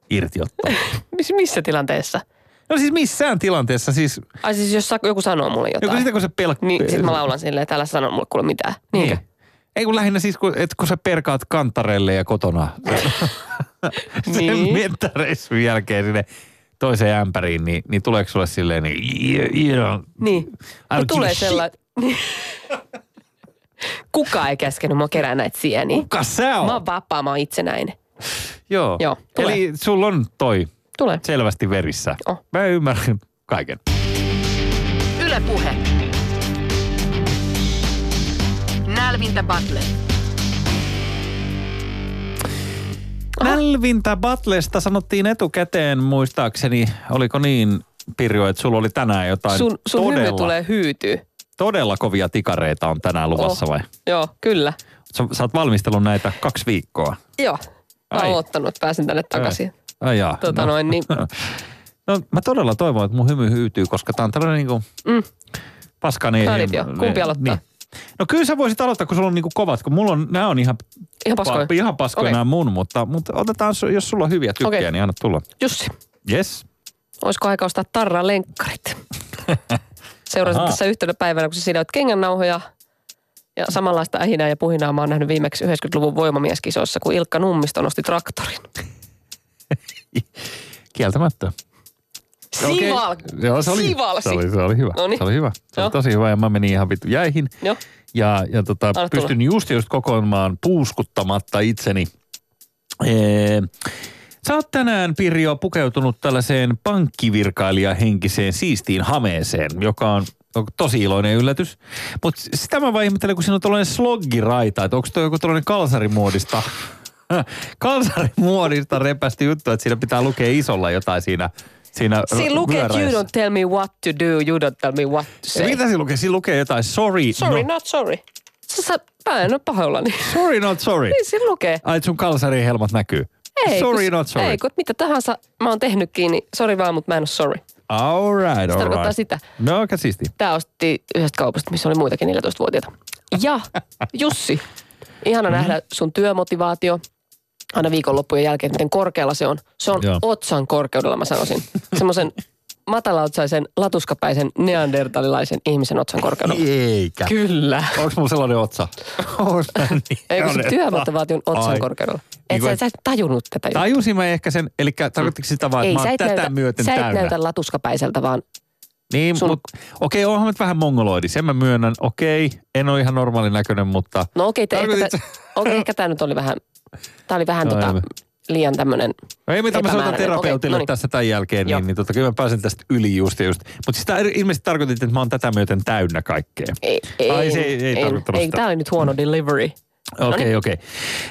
irtiotto. Miss, missä tilanteessa? No siis missään tilanteessa, siis Ai siis jos joku sanoo mulle joku jotain, sitä kun se pelk... niin sit mä laulan silleen, että älä sano mulle kuule mitään. Niinkö? Niin. Ei kun lähinnä siis, kun, että kun sä perkaat kantarelle ja kotona Niin. mettäreissun jälkeen sinne toiseen ämpäriin, niin, niin tuleeko sulle silleen niin, you, you Niin. Don't tulee sellainen... Kuka ei käskenyt mua kerää näitä sieniä. Kuka sä oot? Mä oon vapaa, mä oon itsenäinen. Joo. Joo, tulee. Eli sulla on toi Tule. selvästi verissä. Oh. Mä ymmärrän kaiken. Yle Puhe. Nälvintä Battle. Nälvintä Batlesta sanottiin etukäteen muistaakseni, oliko niin Pirjo, että sulla oli tänään jotain Sun, sun hymy todella, tulee hyytyä. todella kovia tikareita on tänään luvassa Oh. vai? Joo, kyllä. Sä, sä oot valmistellut näitä kaksi viikkoa. Joo. Mä Ai. oon ottanut, että pääsen tänne takaisin. Ai jaa. Tota no. noin, niin- no mä todella toivon, että mun hymy hyytyy, koska tää on tällainen niinku Mm. paskani. Traditio. Kumpi aloittaa? Niin. No kyllä sä voisit aloittaa, kun sulla on niinku kovat, kun mulla on, nämä on ihan, Ihan paskoja. pa- ihan paskoja Okei. nämä mun, mutta, mutta otetaan, jos sulla on hyviä tykkejä, Okei. niin anna tulla. Jussi, Yes. olisiko aika ostaa tarra lenkkarit? Seurasin tässä yhtenä päivänä, kun sä sidoit kengännauhoja ja samanlaista ähinää ja puhinaa mä oon nähnyt viimeksi 90-luvun voimamieskisoissa, kun Ilkka Nummisto nosti traktorin. Kieltämättä. Sival! Joo, se oli, Sivalsi. se oli, se oli hyvä. Noniin. Se oli hyvä. Se oli tosi hyvä ja mä menin ihan vittu jäihin. Joo. Ja, ja tota, Anna pystyn just just kokoamaan puuskuttamatta itseni. Ee, sä oot tänään, Pirjo, pukeutunut tällaiseen pankkivirkailijahenkiseen siistiin hameeseen, joka on tosi iloinen yllätys. Mutta sitä mä vaan ihmettelen, kun siinä on tällainen sloggiraita, että onko toi joku tällainen kalsarimuodista, kalsarimuodista repästi juttu, että siinä pitää lukea isolla jotain siinä Siinä, Siinä lukee, että you don't tell me what to do, you don't tell me what to say. Mitä siinä lukee? Siinä lukee jotain sorry, Sorry, no, not sorry. Sä, sä, mä en ole pahoillani. sorry not sorry. Niin siinä lukee. Ai, sun kalsarihelmat näkyy. Ei, sorry kun, not sorry. Ei, kun mitä tahansa mä oon tehnytkin, niin sorry vaan, mutta mä en ole sorry. All right, all tarkoittaa right. sitä. No, aika siisti. Tää ostettiin yhdestä kaupasta, missä oli muitakin 14-vuotiaita. Ja Jussi, ihana nähdä sun työmotivaatio aina viikonloppujen jälkeen, miten korkealla se on. Se on Joo. otsan korkeudella, mä sanoisin. Semmoisen matalaotsaisen, latuskapäisen, neandertalilaisen ihmisen otsan korkeudella. Eikä. Kyllä. Onko mulla sellainen otsa? Niin? Ei kun se Sellainen- työmotivaation otsan Ai. korkeudella. Niin Et kuin- sä, sä et tajunnut tätä juttua. Tajusin mä ehkä sen, eli tarkoittiko sitä vaan, että mä sä oon et, tätä näytä, myöten sä et täynnä? näytä latuskapäiseltä, vaan Niin, sun- mutta okei, onhan mä nyt vähän mongoloidi, sen mä myönnän. Okei, en ole ihan normaalin näköinen, mutta... No okei, okay, ehkä, Tarkoitit tä, okei, ehkä tämä nyt oli vähän, tämä oli vähän tota, ei. liian tämmöinen. No ei mitä mä soitan terapeutille Okei, no niin. tässä tämän jälkeen, Joo. niin, niin tota, kyllä mä pääsen tästä yli just just. Mutta siis tää ilmeisesti tarkoitit, että mä oon tätä myöten täynnä kaikkea. Ei, ei, Ai, se ei- ei ei, sitä. tämä oli nyt huono delivery. Okei, Noniin. okei.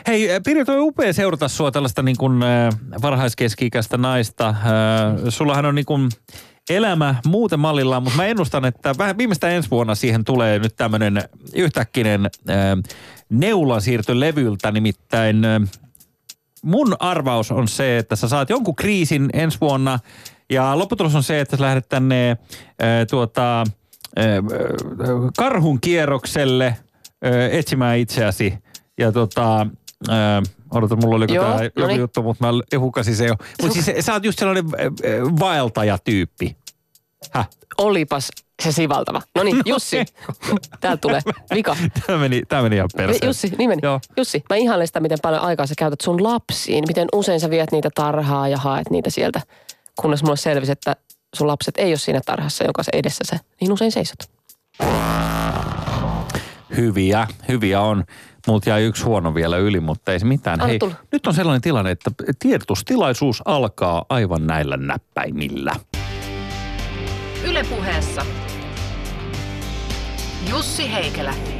Hei, äh, Pirjo, toi upea seurata sua tällaista niin kuin äh, varhaiskeski-ikäistä naista. Äh, sullahan on niin kuin elämä muuten mallillaan, mutta mä ennustan, että vähän viimeistään ensi vuonna siihen tulee nyt tämmöinen yhtäkkinen äh, neulan siirto levyltä, nimittäin mun arvaus on se, että sä saat jonkun kriisin ensi vuonna ja lopputulos on se, että sä lähdet tänne äh, tuota, äh, karhun kierrokselle äh, etsimään itseäsi ja tota, äh, odota, mulla oli Joo, tämä joku noniin. juttu, mutta mä hukasin se jo. Mutta siis sä oot just sellainen vaeltajatyyppi. Häh? Olipas se sivaltava. No niin, Jussi, täältä tulee. Vika. Tämä meni, tämä meni ihan perseeseen. Jussi, nimeni. Joo. Jussi, mä ihailen sitä, miten paljon aikaa sä käytät sun lapsiin. Miten usein sä viet niitä tarhaa ja haet niitä sieltä. Kunnes mulle selvisi, että sun lapset ei ole siinä tarhassa, jonka se edessä sä niin usein seisot. Hyviä, hyviä on. Multa jäi yksi huono vielä yli, mutta ei se mitään. Anna Hei, tulla. nyt on sellainen tilanne, että tiedotustilaisuus alkaa aivan näillä näppäimillä. Yle puheessa. Jussi Heikelä.